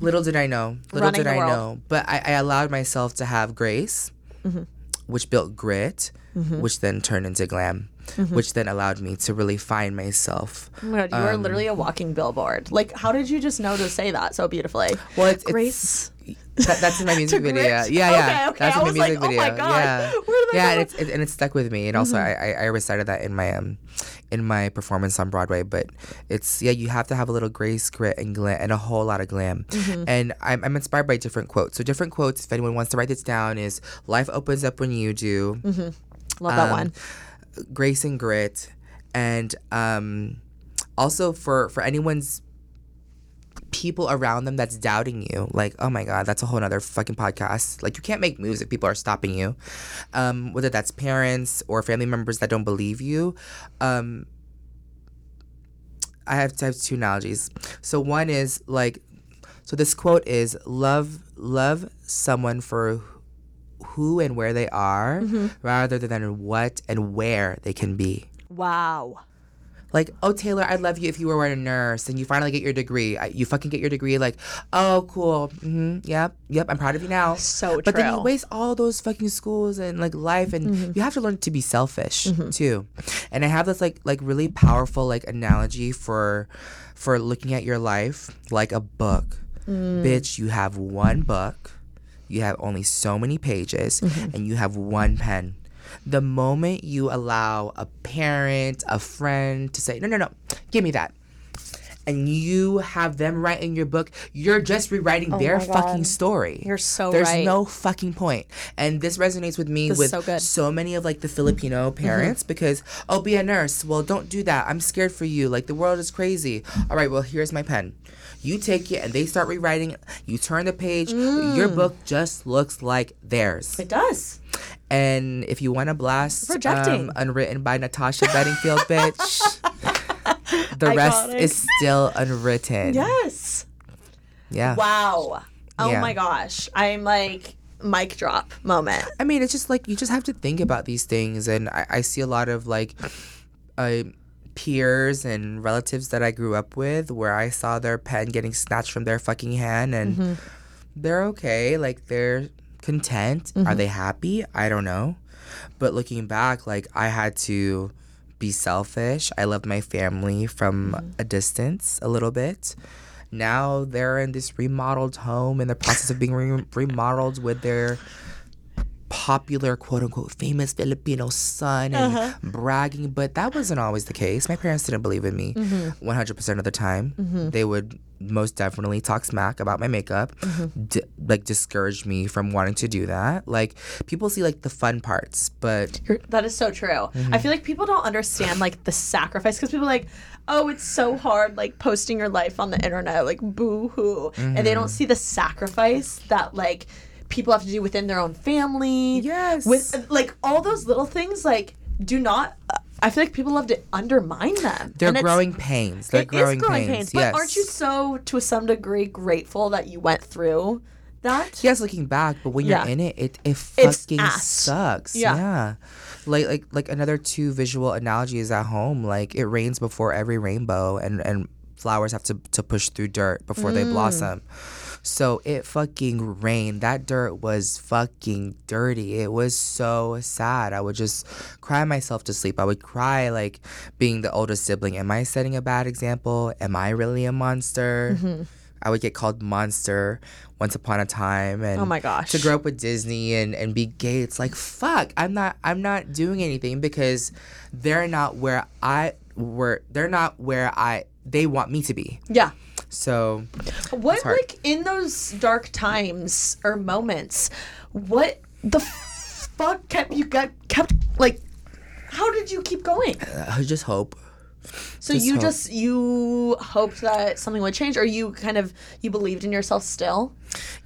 little did i know little Running did i world. know but I, I allowed myself to have grace Mm-hmm. which built grit which then turned into glam Mm-hmm. which then allowed me to really find myself Oh my God, you are literally a walking billboard. Like, how did you just know to say that so beautifully? well it's, it's Grace. That, that's in my music video. Yeah, yeah. Okay, okay. That's in my was like, music oh video. my God, Yeah, where did yeah, and it's it, and it's stuck with me. And also, I, I I recited that in my um in my performance on Broadway. But it's yeah, you have to have a little grace, grit, and glam, and a whole lot of glam. And I'm I'm inspired by different quotes. So different quotes. If anyone wants to write this down, is life opens up when you do. Love that Um, one. grace and grit and um also for for anyone's people around them that's doubting you like oh my god that's a whole nother fucking podcast. Like you can't make moves if people are stopping you. Um whether that's parents or family members that don't believe you. Um i have to have two analogies. So one is like so this quote is love love someone for who and where they are rather than what and where they can be. Wow. Like, oh Taylor, I'd love you if you were a nurse and you finally get your degree. I, you fucking get your degree. Like, oh cool, hmm yep, yep. I'm proud of you now. So But then you waste all those fucking schools and like life, and mm-hmm. you have to learn to be selfish mm-hmm. too. And I have this like like really powerful like analogy for for looking at your life like a book. Mm. Bitch, you have one book. You have only so many pages, mm-hmm. and you have one pen the moment you allow a parent, a friend to say, no, no, no, give me that. And you have them write in your book, you're just rewriting oh their fucking story. You're so There's right. no fucking point. And this resonates with me This with so so many of like the Filipino mm-hmm. parents because, oh, be a nurse. Well, don't do that. I'm scared for you. Like the world is crazy. All right, well, here's my pen. You take it and they start rewriting. it. You turn the page. Your book just looks like theirs. It does. And if you want to blast Projecting. um, unwritten by Natasha Bedingfield, bitch, the rest is still unwritten. Yes. Yeah. Wow. Oh Yeah. my gosh. I'm like mic drop moment. I mean, it's just like you just have to think about these things, and I, I see a lot of like uh, peers and relatives that I grew up with where I saw their pen getting snatched from their fucking hand, and mm-hmm. they're okay, like they're content. Are mm-hmm. they happy? I don't know, but looking back, like I had to be selfish. I loved my family from mm-hmm. a distance a little bit. Now they're in this remodeled home in the process of being re- remodeled with their popular quote unquote famous Filipino son and uh-huh. bragging, but that wasn't always the case. My parents didn't believe in me mm-hmm. 100% of the time. Mm-hmm. They would most definitely talk smack about my makeup, mm-hmm. d- like discourage me from wanting to do that. Like people see like the fun parts, but that is so true. I feel like people don't understand like the sacrifice because people are like, oh, it's so hard like posting your life on the internet, like boo hoo, and they don't see the sacrifice that like people have to do within their own family. Yes. with like all those little things, like do not. I feel like people love to undermine them. they're And growing pains. They're growing, growing pains. pains. But yes. aren't you so, to some degree, grateful that you went through that? Yes, looking back, but when you're in it, it it fucking sucks. Yeah. Yeah. Like like like another two visual analogies at home. Like it rains before every rainbow, and and flowers have to to push through dirt before they Mm. blossom. So it fucking rained. That dirt was fucking dirty. It was so sad. I would just cry myself to sleep. I would cry like being the oldest sibling. Am I setting a bad example? Am I really a monster? Mm-hmm. I would get called monster once upon a time and Oh my gosh. to grow up with Disney and, and be gay it's like fuck I'm not I'm not doing anything because they're not where I were they're not where I they want me to be Yeah. So What like in those dark times or moments, what the fuck kept you got kept like how did you keep going? Uh, I just hope So Just you hope. just you hoped that something would change or you kind of you believed in yourself still?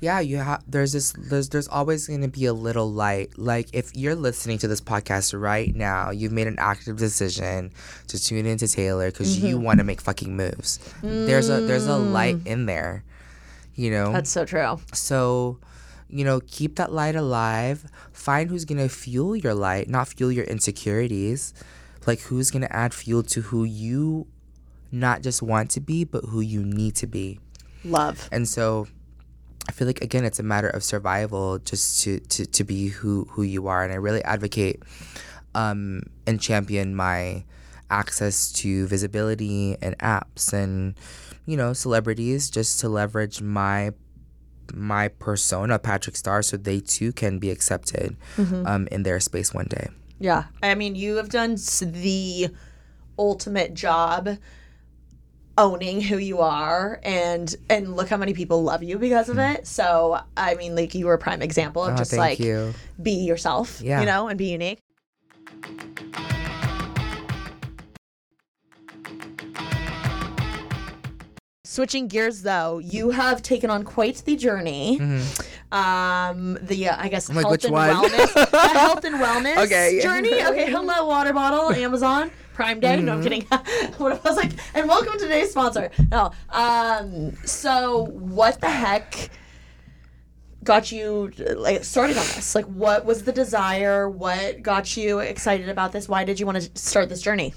yeah you have there's this there's there's always going to be a little light like if you're listening to this podcast right now you've made an active decision to tune into taylor because you Mm-hmm. want to make fucking moves there's a there's a light in there you know Mm. That's so true. So, you know, keep that light alive. Find who's going to fuel your light, not fuel your insecurities. Like, who's going to add fuel to who you not just want to be, but who you need to be. Love. And so, I feel like again, it's a matter of survival, just to to, to be who who you are. And I really advocate um, and champion my access to visibility and apps and you know celebrities just to leverage my my persona, Patrick Starr, so they too can be accepted um, in their space one day. Yeah. I mean, you have done the ultimate job owning who you are and and look how many people love you because of hmm. it. So, I mean, like you were a prime example of Oh, just like you. be yourself, Yeah. you know, and be unique. Switching gears though, you have taken on quite the journey. Mm-hmm. Um, the uh, I guess Mm-hmm. like, health which and one? wellness, the health and wellness Okay. journey. Okay, hello, water bottle, Amazon Prime Day. No, I'm kidding. what if I was like, and welcome to today's sponsor. No, um, so what the heck? got you like started on this? Like, what was the desire? What got you excited about this? Why did you want to start this journey?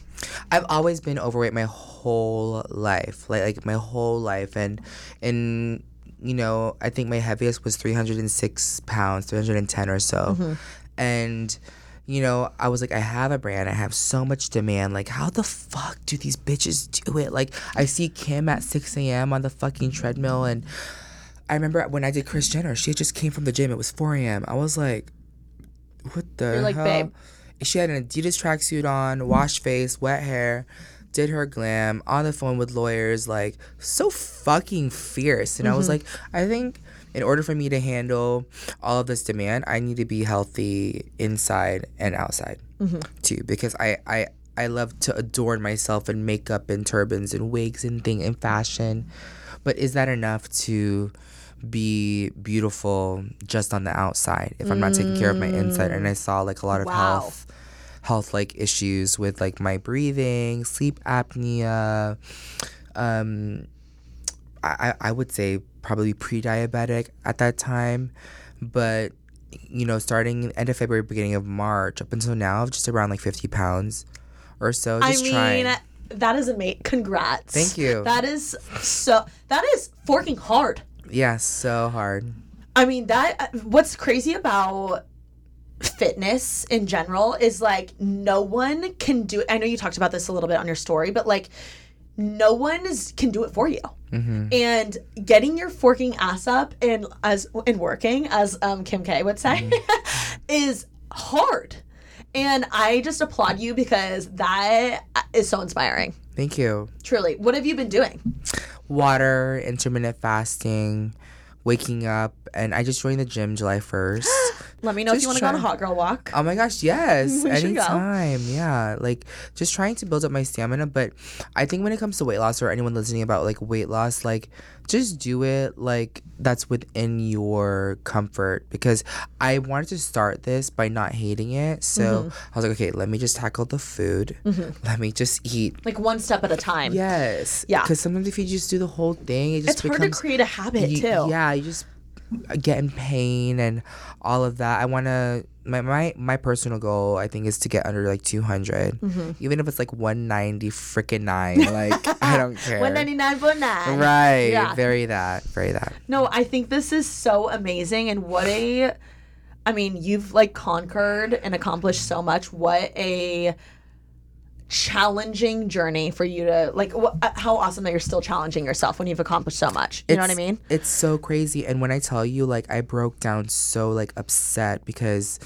I've always been overweight my whole life, like like my whole life, and and you know I think my heaviest was three hundred and six pounds, three hundred and ten or so, mm-hmm. and you know I was like I have a brand, I have so much demand. Like how the fuck do these bitches do it? Like I see Kim at six a.m. on the fucking treadmill, and I remember when I did Kris Jenner, she just came from the gym. It was four a.m. I was like, what the You're like, hell? babe. She had an Adidas tracksuit on, washed face, wet hair, did her glam, on the phone with lawyers, like so fucking fierce. And I was mm-hmm. like, I think in order for me to handle all of this demand, I need to be healthy inside and outside mm-hmm. too, because I I. I love to adorn myself in makeup and turbans and wigs and thing and fashion, but is that enough to be beautiful just on the outside if I'm not taking care of my inside? And I saw like a lot of Wow. health health like issues with like my breathing, sleep apnea. Um, I, I I would say probably pre-diabetic at that time, but you know, starting end of February, beginning of March, up until now, just around like 50 pounds or so. I Just mean, trying. that is amazing. Congrats. Thank you. That is so. That is forking hard. Yeah, so hard. I mean, that. What's crazy about fitness in general is like no one can do. I know you talked about this a little bit on your story, but like no one is can do it for you. And getting your forking ass up and as and working, as um, Kim K would say, is hard. And I just applaud you because that is so inspiring. Thank you. Truly. What have you been doing? Water, intermittent fasting, waking up, and I just joined the gym July 1st. Let me know if Just you want to go on a hot girl walk. Oh my gosh, yes. Anytime. Yeah. Like just trying to build up my stamina. But I think when it comes to weight loss or anyone listening about like weight loss, like just do it like that's within your comfort. Because I wanted to start this by not hating it. So Mm-hmm. I was like, okay, let me just tackle the food. Let me just eat. like one step at a time. Yes. Yeah. Because sometimes if you just do the whole thing, it just It's hard to becomes create a habit you- too. Yeah, you just get in pain and all of that. I want to my, my my personal goal I think is to get under like 200. Mm-hmm. Even if it's like 190 freaking 9, like I don't care. One ninety nine point nine. Right. Yeah. Very that. Very that. No, I think this is so amazing and what a I mean, you've like conquered and accomplished so much. What a challenging journey for you to like wh- uh, how awesome that you're still challenging yourself when you've accomplished so much. You know what I mean? It's so crazy. And when I tell you, like, I broke down so, like, upset because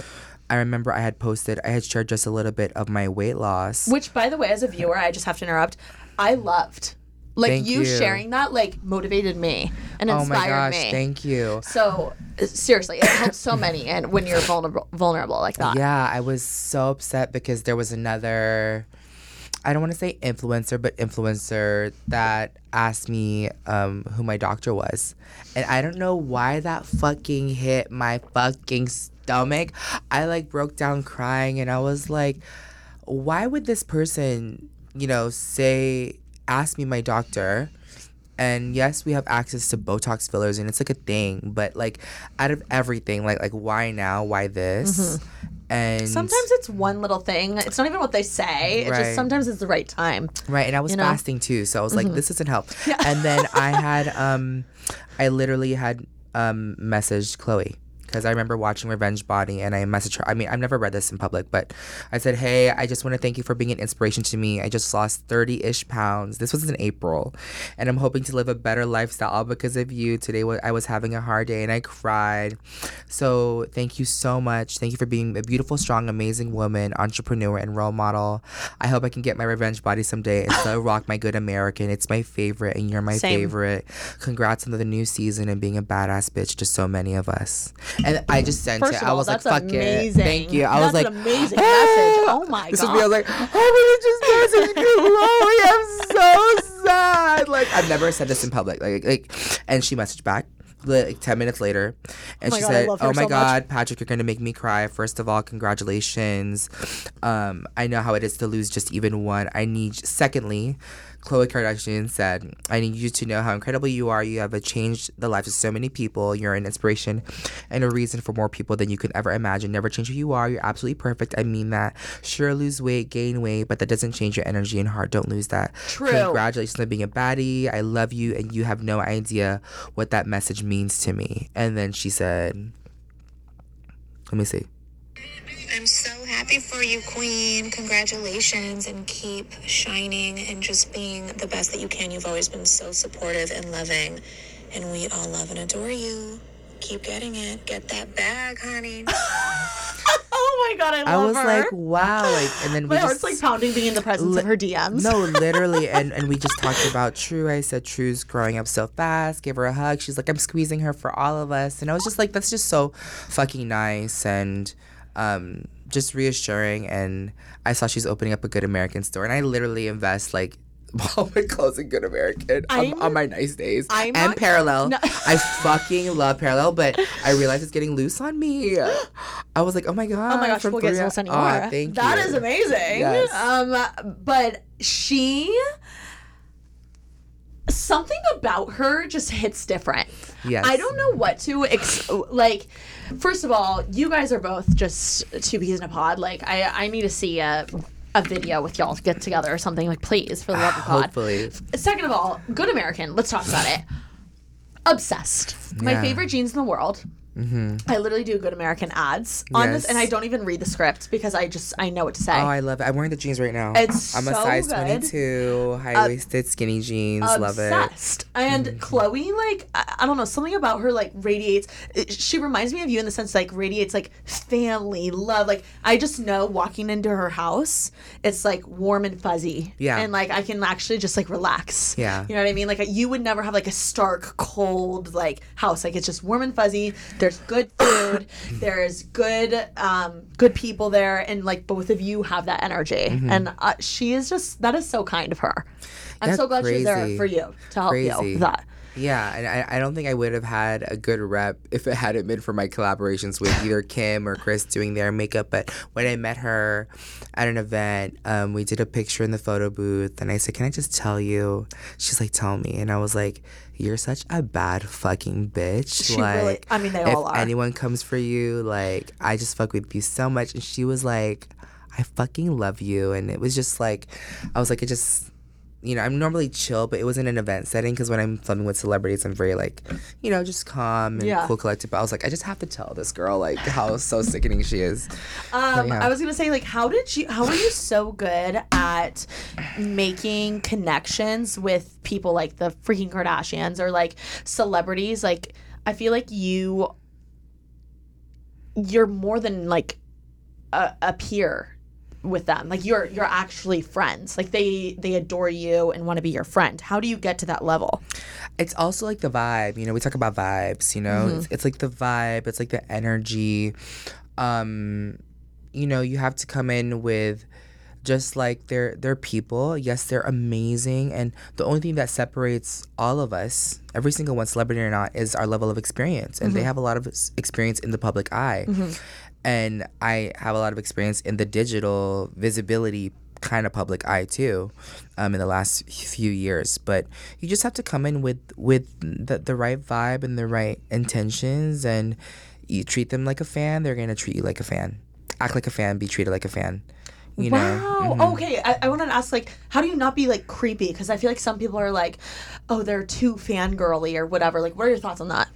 I remember I had posted, I had shared just a little bit of my weight loss. Which by the way, as a viewer, I just have to interrupt. I loved. Like you, you. sharing that like motivated me and oh inspired my gosh, me. thank you. So uh, seriously, it helps so many, and when you're vulnerable, vulnerable like that. Yeah, I was so upset because there was another I don't want to say influencer, but influencer that asked me um, who my doctor was. And I don't know why that fucking hit my fucking stomach. I like broke down crying and I was like, why would this person, you know, say, ask me my doctor? And yes, we have access to Botox fillers and it's like a thing, but like out of everything, like like why now? Why this? And Sometimes it's one little thing. It's not even what they say. It's Right. just sometimes it's the right time. Right, and I was You know? Mm-hmm. fasting too, so I was like, this doesn't help. yeah. And then I had, um, I literally had um messaged Khloe because I remember watching Revenge Body, and I messaged her. I mean, I've never read this in public, but I said, hey, I just want to thank you for being an inspiration to me. I just lost thirty ish pounds. This was in April, and I'm hoping to live a better lifestyle all because of you. Today, I was having a hard day, and I cried. So thank you so much. Thank you for being a beautiful, strong, amazing woman, entrepreneur, and role model. I hope I can get my revenge body someday and still rock my good American. It's my favorite, and you're my Same. favorite. Congrats on the new season and being a badass bitch to so many of us. And I just sent First it. of I all, was like, fuck amazing. it. Thank you. I That's was like, amazing message. Oh my this god. would be I was like, I was just messaging Khloe. I'm so sad. Like I've never said this in public. Like like, and she messaged back. Like ten minutes later, and Oh she God, said, "Oh my so much. God, Patrick, you're gonna make me cry. First of all, congratulations. Um, I know how it is to lose just even one. I need. Secondly, Khloe Kardashian said, I need you to know how incredible you are. You have uh, changed the lives of so many people. You're an inspiration and a reason for more people than you could ever imagine. Never change who you are. You're absolutely perfect. I mean that. Sure, lose weight, gain weight, but that doesn't change your energy and heart. Don't lose that. True. Congratulations on being a baddie. I love you, and you have no idea what that message means to me. And then she said, let me see. I'm so happy for you, Queen. Congratulations and keep shining and just being the best that you can. You've always been so supportive and loving, and we all love and adore you. Keep getting it. Get that bag, honey. oh my god, I I love was her. like, wow. Like, and then we my just heart's like pounding being in the presence Li- of her DMs. No, literally, and and we just talked about True. I said True's growing up so fast. Give her a hug. She's like, I'm squeezing her for all of us, and I was just like, that's just so fucking nice and um just reassuring. And I saw she's opening up a Good American store, and I literally invest like. Clothes in Good American on, I'm- on my nice days I'm and not- Parallel. No. I fucking love Parallel, but I realized it's getting loose on me. I was like, oh my god! Oh my gosh, we'll get we'll you Aw, thank That you. is amazing. Yes. Um, but she, something about her just hits different. Yes. I don't know what to ex- like. First of all, you guys are both just two peas in a pod. Like, I I need to see a a video with y'all to get together or something. Like, please, for the love of God. Hopefully. Second of all, Good American. Let's talk about it. Obsessed. My Yeah. favorite jeans in the world. I literally do Good American ads on this, and I don't even read the script because I just I know what to say. Oh, I love it. I'm wearing the jeans right now. It's I'm a size good. Uh, 22, high waisted, skinny jeans. Love it. obsessed. And Mm-hmm. Khloe, like, I, I don't know, something about her like radiates. it- She reminds me of you in the sense like radiates like family, love. Like I just know walking into her house, it's like warm and fuzzy. Yeah. And like I can actually just like relax. Yeah. You know what I mean? Like you would never have like a stark, cold like house. Like it's just warm and fuzzy. There's good food. There's good, um, good people there, and like both of you have that energy. Mm-hmm. And uh, she is just that is so kind of her. I'm That's so glad she's there for you to help you Crazy. with that. Yeah, and I, I don't think I would have had a good rep if it hadn't been for my collaborations with either Kim or Kris doing their makeup. But when I met her at an event, um, we did a picture in the photo booth, and I said, "Can I just tell you?" She's like, "Tell me," and I was like, "You're such a bad fucking bitch." She like, really- I mean, they all are. anyone comes for you, like, I just fuck with you so much. And she was like, "I fucking love you," and it was just like, I was like, it just you know, I'm normally chill, but it was in an event setting because when I'm filming with celebrities, I'm very like, you know, just calm and Yeah. cool, collected. But I was like, I just have to tell this girl like how so sickening she is. Um, yeah. I was gonna say, like, how did you? How are you so good at making connections with people like the freaking Kardashians or like celebrities? Like, I feel like you, you're more than like a, a peer with them. Like, you're you're actually friends. Like, they they adore you and want to be your friend. How do you get to that level? It's also like the vibe, you know. We talk about vibes, you know. Mm-hmm. It's, it's like the vibe. It's like the energy. Um, you know, you have to come in with just like they're they're people. Yes, they're amazing, and the only thing that separates all of us, every single one, celebrity or not, is our level of experience. And they have a lot of experience in the public eye, and I have a lot of experience in the digital visibility kind of public eye too um, in the last few years but you just have to come in with with the, the right vibe and the right intentions and you treat them like a fan they're gonna treat you like a fan act like a fan be treated like a fan you know Mm-hmm. Wow. Okay. I, I want to ask, like, how do you not be like creepy? Because I feel like some people are like, oh, they're too fangirly or whatever. Like, what are your thoughts on that?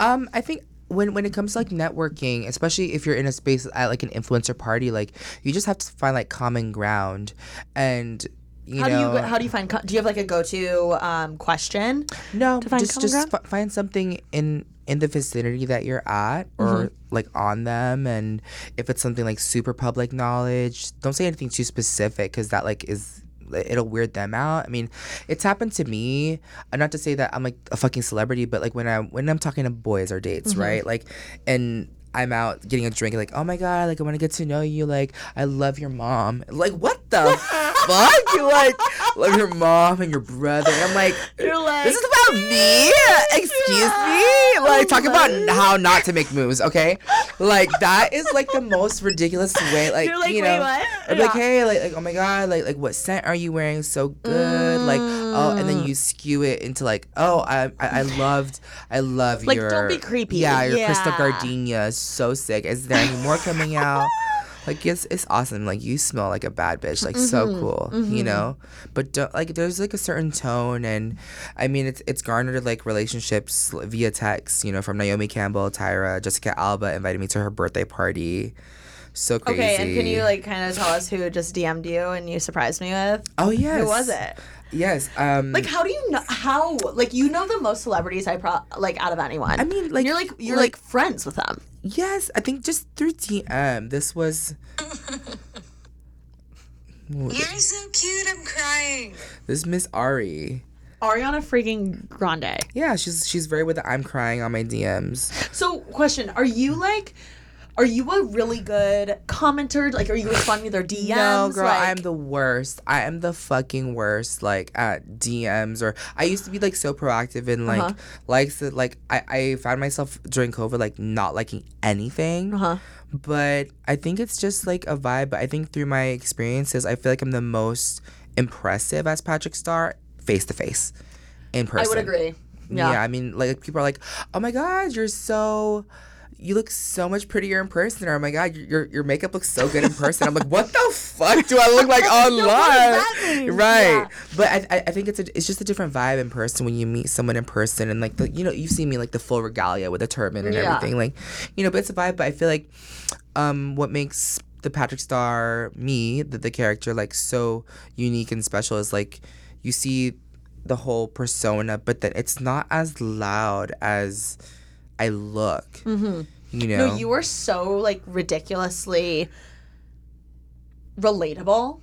Um, I think when when it comes to like networking, especially if you're in a space at like an influencer party, like you just have to find like common ground, and you how know do you how do you find? Do you have like a go to um, question? no to find just just f- find something in in the vicinity that you're at or Mm-hmm. like on them and if it's something like super public knowledge don't say anything too specific because that like is it'll weird them out. I mean it's happened to me. Not to say that i'm like a fucking celebrity but like when i'm when i'm talking to boys or dates Mm-hmm. right? Like and I'm out getting a drink, like, oh my god, like I want to get to know you, like I love your mom, like what the fuck, you like love your mom and your brother, and I'm like, You're like, this is about me. Excuse me. Oh like talk about how not to make moves. Okay, like that is like the most ridiculous way. Like, You're like, you "Wait, know, what?" I'm like, hey, like, like, oh my god, like, like what scent are you wearing? So good. Like, oh, and then mm. you skew it into like, oh, I, I, I loved, I love Like, your. Like, don't be creepy. Yeah, your crystal gardenia is so sick. Is there any more coming out? Like it's it's awesome. Like you smell like a bad bitch. Like so Mm-hmm. cool. You know, but don't, like there's like a certain tone, and I mean it's it's garnered like relationships via text. You know, from Naomi Campbell, Tyra, Jessica Alba invited me to her birthday party. So crazy. Okay, and can you like kind of tell us who just DM'd you and you surprised me with? Oh yes. Who was it? Yes. Um. Like, how do you know? How like you know the most celebrities I pro like out of anyone? I mean, like- you're like you're like- like friends with them. Yes, I think just through DM. Um, this was You're so cute, I'm crying. this is Miss Ari. Ariana freaking Grande. Yeah, she's she's very with the I'm crying on my DMs. So, question: Are you like, are you a really good commenter? Like, are you responding to their DMs? No, girl, like, I'm the worst. I am the fucking worst. Like at DMs or I used to be like so proactive and like Uh-huh. likes that. Like I I found myself during COVID like not liking anything. Uh-huh. But I think it's just like a vibe. But I think through my experiences, I feel like I'm the most impressive as Patrick Starr face to face, in person. I would agree. Yeah. I mean, like people are like, "Oh my god, you're so." You look so much prettier in person, or oh my god, your your makeup looks so good in person. I'm like, what the fuck do I look like online? mean? Right, Yeah. but I, I I think it's a, it's just a different vibe in person when you meet someone in person, and like the you know you've seen me like the full regalia with a turban and Yeah. everything, like you know, but it's a vibe. But I feel like um what makes the Patrick Starr me the, the character like so unique and special is like you see the whole persona, but then it's not as loud as I look. Mm-hmm. You know, No, you were so like ridiculously relatable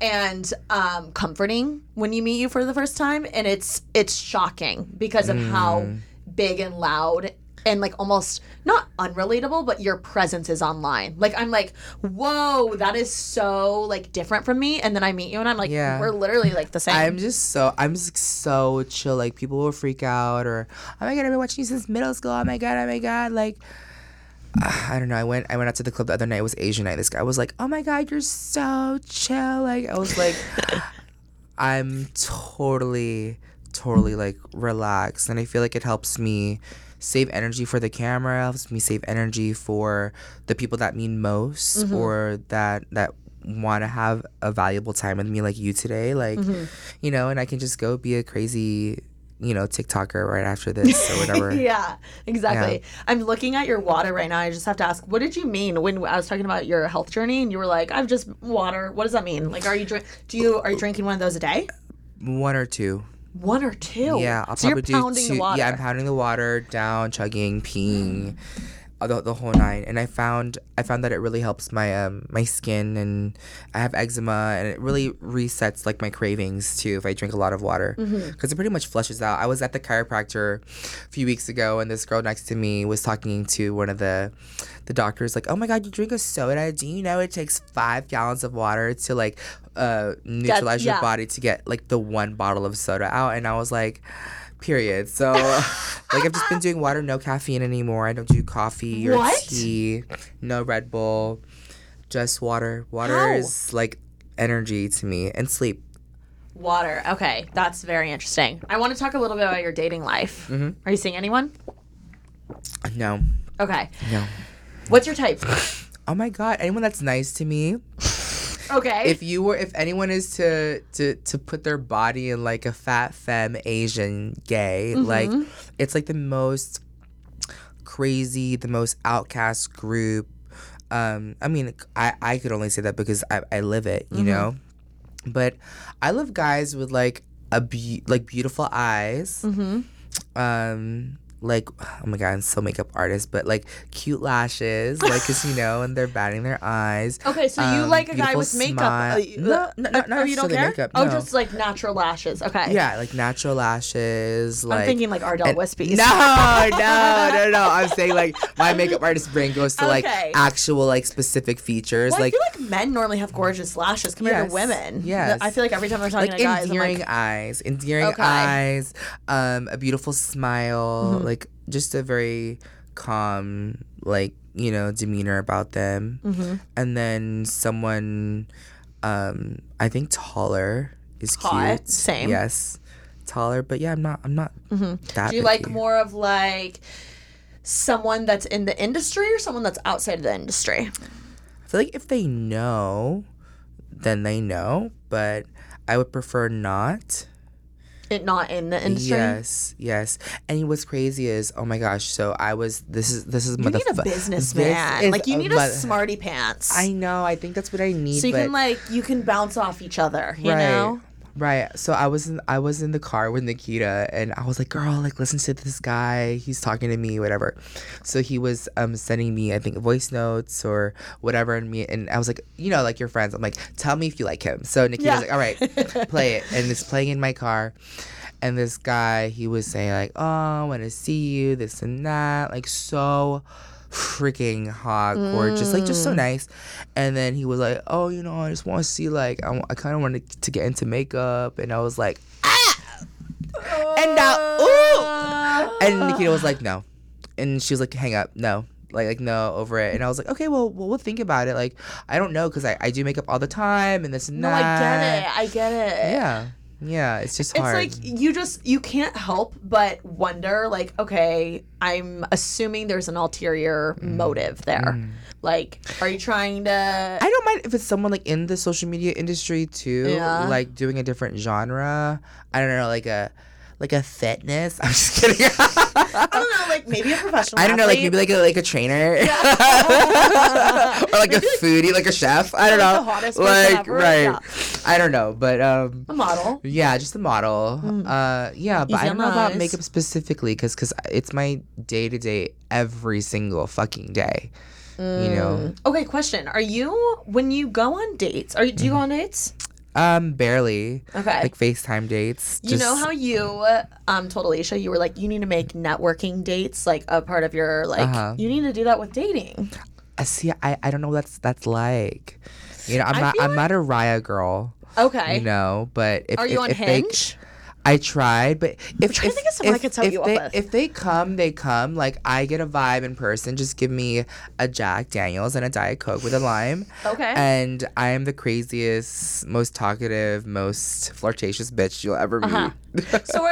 and um comforting when you meet you for the first time and it's it's shocking because of how Mm. big and loud and like almost not unrelatable but your presence is online like i'm like whoa that is so like different from me and then i meet you and i'm like Yeah. we're literally like the same I'm just so I'm just so chill. Like people will freak out or oh my god, I've been watching you since middle school. Oh my god, oh my god. Like I don't know. I went I went out to the club the other night. It was Asian night. This guy was like, "Oh my god, you're so chill." Like I was like, I'm totally, totally like relaxed, and I feel like it helps me save energy for the camera. Helps me save energy for the people that mean most mm-hmm. or that that want to have a valuable time with me, like you today. Like, mm-hmm. you know, and I can just go be a crazy. You know, TikToker right after this or whatever. yeah, exactly. I'm looking at your water right now. I just have to ask, what did you mean when I was talking about your health journey and you were like, I've just water. What does that mean? Like, are you drink? Do you are you drinking one of those a day? One or two. One or two? Yeah, I'll so probably you're pounding do two. the water. Yeah, I'm pounding the water down, chugging, peeing, the, the whole nine. And I found I found that it really helps my um my skin, and I have eczema, and it really resets like my cravings too if I drink a lot of water Mm-hmm. because it pretty much flushes out. I was at the chiropractor a few weeks ago, and this girl next to me was talking to one of the the doctors like, "Oh my god, you drink a soda? Do you know it takes five gallons of water to like uh neutralize your body to get like the one bottle of soda out?" And I was like period. So, like, I've just been doing water, no caffeine anymore. I don't do coffee or What? tea, no Red Bull, just water. Water How? is like energy to me and sleep. Water. Okay, that's very interesting. I want to talk a little bit about your dating life. Mm-hmm. Are you seeing anyone? No, Okay. no. What's your type? Oh my god, anyone that's nice to me. Okay. If you were, if anyone is to to to put their body in like a fat femme Asian gay, like it's like the most crazy, the most outcast group. Um, I mean, I I could only say that because I I live it, you know. But I love guys with like a be- like beautiful eyes. Mm-hmm. Um. Like oh my god, I'm so makeup artist, but like cute lashes, like like 'cause you know, and they're batting their eyes. okay, so you um, like a guy with makeup? Uh, you- No, no, not- not oh, you don't care? makeup, Oh, just like natural lashes. Okay. Yeah, like natural lashes. Like I'm thinking like Ardell and- Wispies. No, no, no, no. I'm saying like my makeup artist brain goes to like Okay. actual like specific features, Well, like I feel like men normally have gorgeous lashes compared Yes, to women. yes. I feel like every time I'm talking like to guys, I'm endearing like, eyes, endearing Okay. eyes, um, a beautiful smile, Mm-hmm. like just a very calm, like you know, demeanor about them, Mm-hmm. and then someone, um, I think taller is Hot, cute. same. Yes, taller, but yeah, I'm not. I'm not that. do you like more of like someone that's in the industry or someone that's outside of the industry? I feel like if they know, then they know, but I would prefer not. It not in the industry. Yes, yes. And what's crazy is, oh my gosh. So I was. This is this is You need a businessman. Like you need a mother- smarty pants. I know. I think that's what I need. so you can like you can bounce off each other. You right, know. Right. So I was in I was in the car with Nikita, and I was like, "Girl, like listen to this guy. He's talking to me, whatever." So he was um sending me, I think, voice notes or whatever, and me, and I was like, you know, like your friends. I'm like, tell me if you like him. So Nikita's Yeah. like, all right, play it, and it's playing in my car. And this guy, he was saying like, "Oh, I want to see you, this and that," like so freaking hot, gorgeous, like just so Mm. nice. And then he was like, "Oh, you know, I just want to see like I, I kind of wanted to get into makeup," and I was like, "Ah!" And now, ooh! And Nikita was like, "No," and she was like, "Hang up, no." Like, like no, over it, and I was like, okay, well, well, we'll think about it. Like, I don't know, cause I, I do makeup all the time, and this and No, I get it. I get it. Yeah, Yeah, it's just hard. It's like you just you can't help but wonder like okay, I'm assuming there's an ulterior Mm. motive there. Like are you trying to I don't mind if it's someone like in the social media industry too, Yeah. like doing a different genre. I don't know, like a like a fitness. I'm just kidding. I don't know, like maybe a professional I don't know, like maybe like a like a trainer, or like a foodie, like a chef. I don't Like know, the hottest like ever, right. yeah. I don't know, but um, a model. yeah, just a model. Uh, yeah, but Mm. Easy I on don't know the about makeup specifically because because it's my day to day every single fucking day. You know, Okay, question. Are you when you go on dates, are you do you go on dates? Um, barely. Okay. Like FaceTime dates. You know how you um told Alicia you were like you need to make networking dates like a part of your like Uh-huh. you need to do that with dating. I see. I, I don't know what that's that's like. You know, I'm I not I'm like- not a Raya girl. Okay. You know, but if Are you if, on if they- Hinge? I tried, but if trying to if, think of someone I if, if you they, with. If they come, they come. Like I get a vibe in person. Just give me a Jack Daniels and a Diet Coke with a lime. Okay. And I am the craziest, most talkative, most flirtatious bitch you'll ever meet. Uh-huh. so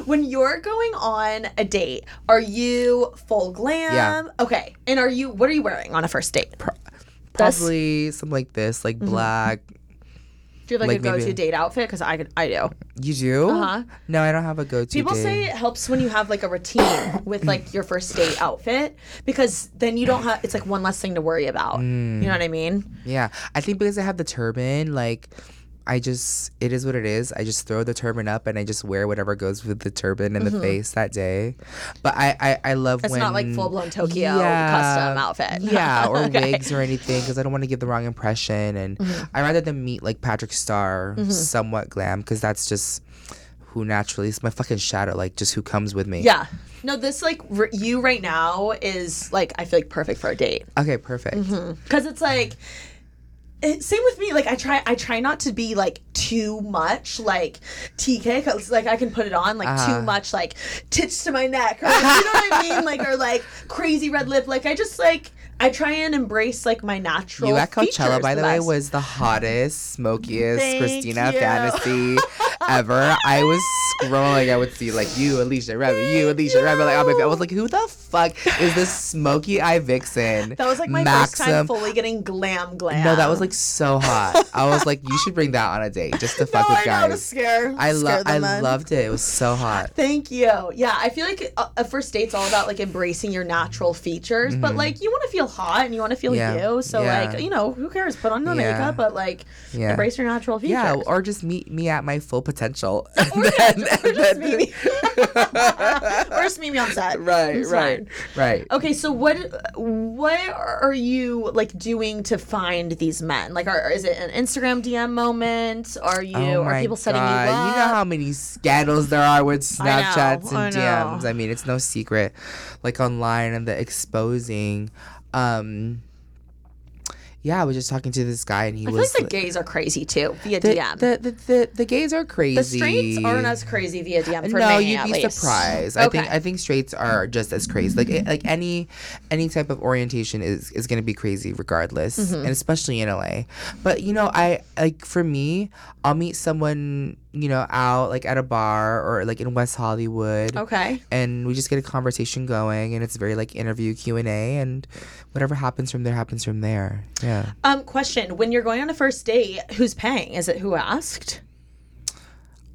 when you're going on a date, are you full glam? Yeah. Okay. And are you what are you wearing on a first date? That's- Probably something like this, like Mm-hmm. black. Do you have like, like a go-to maybe- date outfit? Because I could, I do. You do? Uh-huh. No, I don't have a go-to. People date. say it helps when you have like a routine with like your first date outfit because then you don't have it's like one less thing to worry about. You know what I mean? Yeah, I think because I have the turban, like I just it is what it is. I just throw the turban up and I just wear whatever goes with the turban and the face that day. But I I, I love Mm-hmm. It's when not like full-blown Tokyo custom outfit. Yeah, or Okay. wigs or anything because I don't want to give the wrong impression. And Mm-hmm. I rather than meet like Patrick Starr, somewhat glam, because that's just who naturally is my fucking shadow. Like just who comes with me. Yeah. No, this like r- you right now is like I feel like perfect for a date Okay, perfect. Mm-hmm. because it's like. It, same with me. Like I try, I try not to be like too much like TK. Cause like I can put it on like Uh-huh. too much like tits to my neck, or like, you know what I mean? Like or like crazy red lip. Like I just like I try and embrace like my natural. You at Coachella, by the way, was the hottest, smokiest Thank Christina you. fantasy ever. I was scrolling, I would see like you, Alicia Rabbit, you, Alicia Rabbit. Like, I was like, who the fuck is this smoky eye vixen? That was like my first time fully getting glam glam. No, that was like so hot. I was like, you should bring that on a date just to fuck no, with I know, to guys. scare. I love, I loved it. It was so hot. Thank you. Yeah, I feel like uh, a, a first date's all about like embracing your natural features, but mm-hmm. like you want to feel hot and you want to feel. Yeah. you. So Yeah. like you know who cares? Put on the Yeah. makeup, but like embrace your natural features. Yeah, or just meet me at my full potential. or just, or just meet me. or just meet me on set. right, It's right, fine. right. Okay, so what what are you like doing to find these men? Like, are, is it an Instagram DM moment? Are you Oh are people setting God. you up? You know how many scandals there are with I know, Snapchats I and. DMs. I mean, it's no secret. Like online and the exposing. Um, yeah, I was just talking to this guy and he I was like the gays are crazy too via the, DM. the, the, the, the gays are crazy. The straights aren't as crazy via DM for no, me, you'd be least. surprised. I think I think straights are just as crazy. Like like any any type of orientation is is gonna be crazy regardless, Mm-hmm. and especially in LA. But you know, I like for me, I'll meet someone you know out like at a bar or like in West Hollywood. Okay. And we just get a conversation going, and it's very like interview Q and A, and whatever happens from there happens from there. Yeah. Um, question: When you're going on a first date, who's paying? Is it who asked?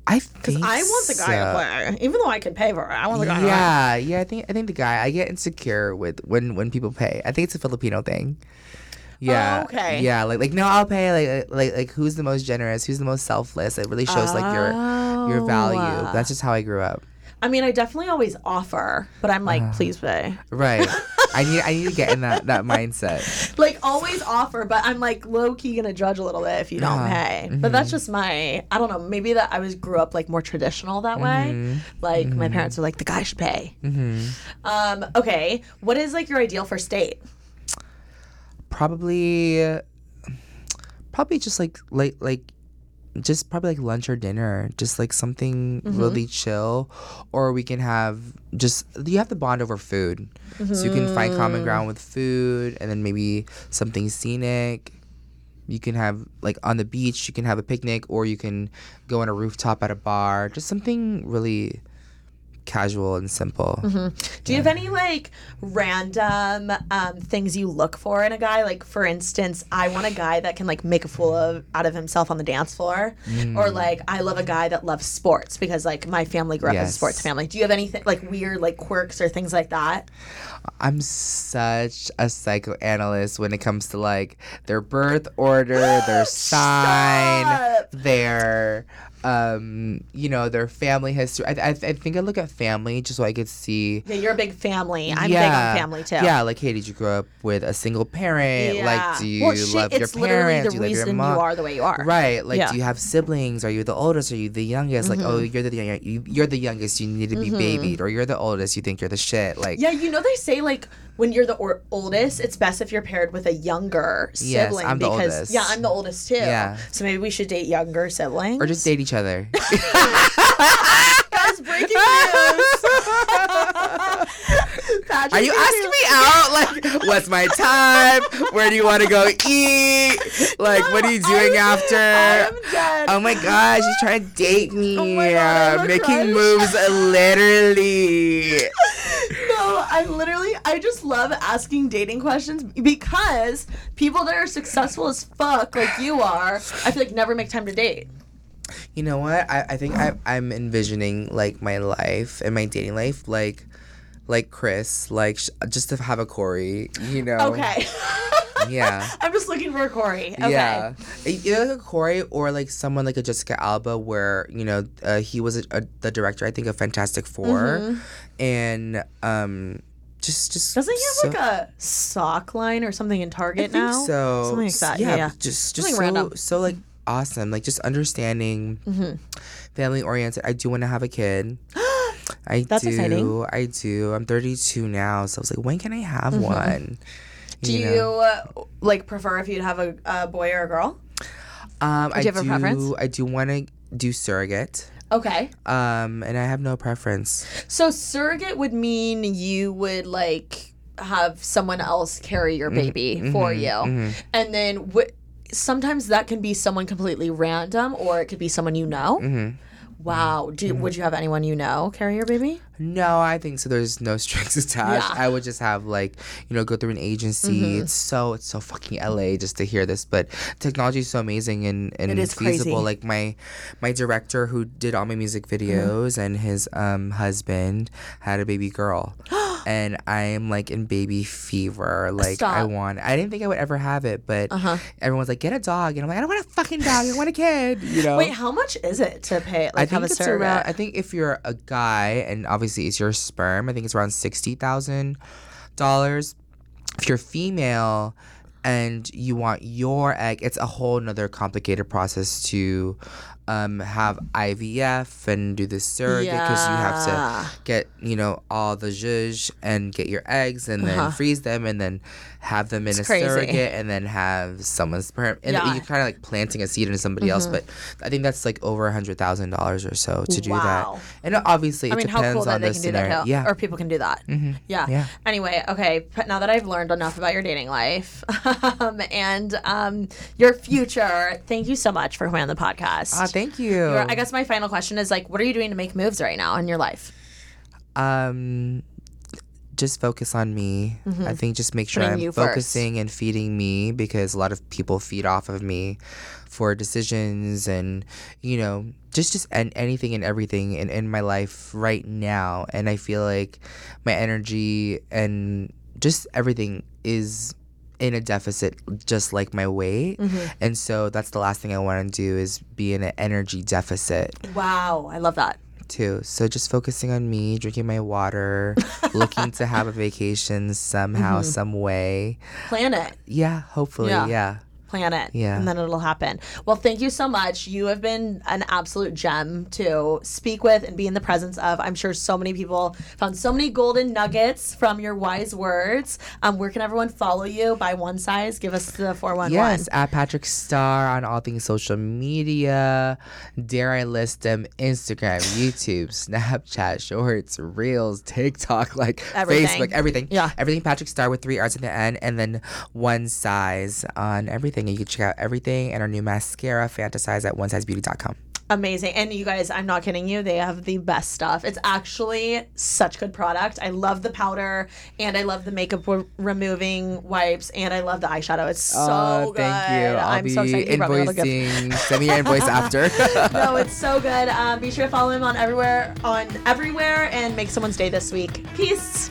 I Because think I want the guy so. to pay, even though I can pay for it. I want the guy. to pay. Yeah, yeah. I think I think the guy. I get insecure with when when people pay. I think it's a Filipino thing. Yeah. Oh, okay. Yeah, like like no, I'll pay. Like like like who's the most generous? Who's the most selfless? It really shows like your your value. Oh. That's just how I grew up. I mean, I definitely always offer, but I'm Uh. like, please pay. Right. I need I need to get in that that mindset. Like always offer, but I'm like low key gonna judge a little bit if you don't Uh-huh. pay. But that's just my I don't know. Maybe that I was grew up like more traditional that way. Mm-hmm. Like my parents were like the guy should pay. Um. Okay. What is like your ideal first date? Probably probably just like like like just probably like lunch or dinner just like something Mm-hmm. really chill or we can have just you have to bond over food so you can find Mm. common ground with food and then maybe something scenic you can have like on the beach, you can have a picnic, or you can go on a rooftop at a bar. Just something really casual and simple. Do you have any like random um, things you look for in a guy? Like, for instance, I want a guy that can like make a fool of out of himself on the dance floor, Mm. or like I love a guy that loves sports because like my family grew up in a sports family. Do you have anything like weird like quirks or things like that? I'm such a psychoanalyst when it comes to like their birth order, their sign, Stop. their um, you know, their family history. I, I, I think I look at family just so I could see. Yeah, you're a big family. I'm big on family too. Yeah, like hey, did you grow up with a single parent? Like, do you Well, shit, love your parents? do you love your mom? you are the way you are. Right. Like, Yeah. Mm-hmm. do you have siblings? Are you the oldest? Are you the youngest? Like, oh, you're the young, you- you're the youngest. You need to be babied, or you're the oldest. You think you're the shit. Like, Yeah, you know they say like when you're the or- oldest, it's best if you're paired with a younger Yes, sibling I'm the because oldest. yeah, I'm the oldest too. Yeah. So maybe we should date younger siblings. or just date each other. Guys, breaking news. Patrick Are you asking me out? Like, what's my time? Where do you want to go eat? Like, what are you doing I'm- after? I am dead. Oh my gosh, she's trying to date me. Oh God, Uh, making crush. moves literally. I literally I just love asking dating questions because people that are successful as fuck like you are, I feel like never make time to date. You know what? I, I think I, I'm envisioning like my life and my dating life like like Kris, like sh- just to have a Corey, you know? Okay. Yeah. I'm just looking for a Corey. Okay. Yeah, either like a Corey or like someone like a Jessica Alba, where you know uh, he was a, a, the director, I think, of Fantastic 4 and um, just just Mm-hmm. Doesn't he so- have like a sock line or something in Target now? so Something like that. Yeah, Yeah. yeah. just just Something so random. Mm-hmm. so like awesome, like just understanding, family oriented. I do want to have a kid. I That's do. exciting. I do. I'm 32 now, so I was like, when can I have one? Mm-hmm. Do you, know? uh, like prefer if you'd have a, a boy or a girl? Um, I you have a preference? I do want to do surrogate. Okay. Um, and I have no preference. So surrogate would mean you would like have someone else carry your Mm-hmm. baby for you, and then w- sometimes that can be someone completely random, or it could be someone you know. Mm-hmm. Wow. Do would you have anyone you know carry your baby? No, I think so. There's no strings attached. Yeah. I would just have like, you know, go through an agency. Mm-hmm. It's so it's so fucking LA just to hear this. But technology is so amazing and, and It is feasible. crazy. Like my my director who did all my music Mm-hmm. videos and his um husband had a baby girl. and I am like in baby fever. Like I Stop. Uh-huh. want I didn't think I would ever have it, but everyone's like, get a dog. And I'm like, I don't want a fucking dog, I want a kid. You know? Wait, how much is it to pay? Like I think it's surrogate? around. I think if you're a guy and obviously it's your sperm, I think it's around sixty thousand dollars. If you're female and you want your egg, it's a whole nother complicated process to um, have IVF and do the surrogate because you have to get you know all the zhuzh and get your eggs and then freeze them and then have them in a Uh-huh. crazy. surrogate and then have someone's sperm and Yeah. Mm-hmm. you're kind of like planting a seed into somebody else but I think that's like over a hundred thousand dollars or so to do Wow. that and obviously I it mean, how depends cool that on they the can do scenario that, yeah or people can do that. Yeah. Yeah. Anyway, okay. But now that I've learned enough about your dating life um, and um, your future, thank you so much for coming on the podcast. Ah, thank you Your- I guess my final question is like, what are you doing to make moves right now in your life? um just focus on me i think just make sure Mm-hmm. Putting i'm you first. focusing and feeding me because a lot of people feed off of me for decisions and you know just just and anything and everything in, in my life right now and i feel like my energy and just everything is in a deficit just like my weight Mm-hmm. and so that's the last thing i want to do is be in an energy deficit Wow, I love that. too. So just focusing on me, drinking my water, looking to have a vacation somehow, some way. Plan it. Yeah, hopefully. Yeah. Yeah. Plan it. Yeah. And then it'll happen. Well, thank you so much. You have been an absolute gem to speak with and be in the presence of. I'm sure so many people found so many golden nuggets from your wise words. Um, where can everyone follow you by one size? Give us the 411. Yes, at Patrick Starr on all things social media. Dare I list them? Instagram, YouTube, Snapchat, Shorts, Reels, TikTok, like Everything. Facebook, everything. Yeah. Everything Patrick Starr with three R's at the end and then one size on everything. Everything. And you can check out everything and our new mascara, Fantasize, at onesizebeauty.com. Amazing. And you guys, I'm not kidding you. They have the best stuff. It's actually such good product. I love the powder and I love the makeup re- removing wipes and I love the eyeshadow. It's so Oh, good. thank you. I'll I'm be so excited. You brought me a little gift. invoicing. Send me your invoice after. no, it's so good. Um, be sure to follow him on everywhere on everywhere and make someone's day this week. Peace.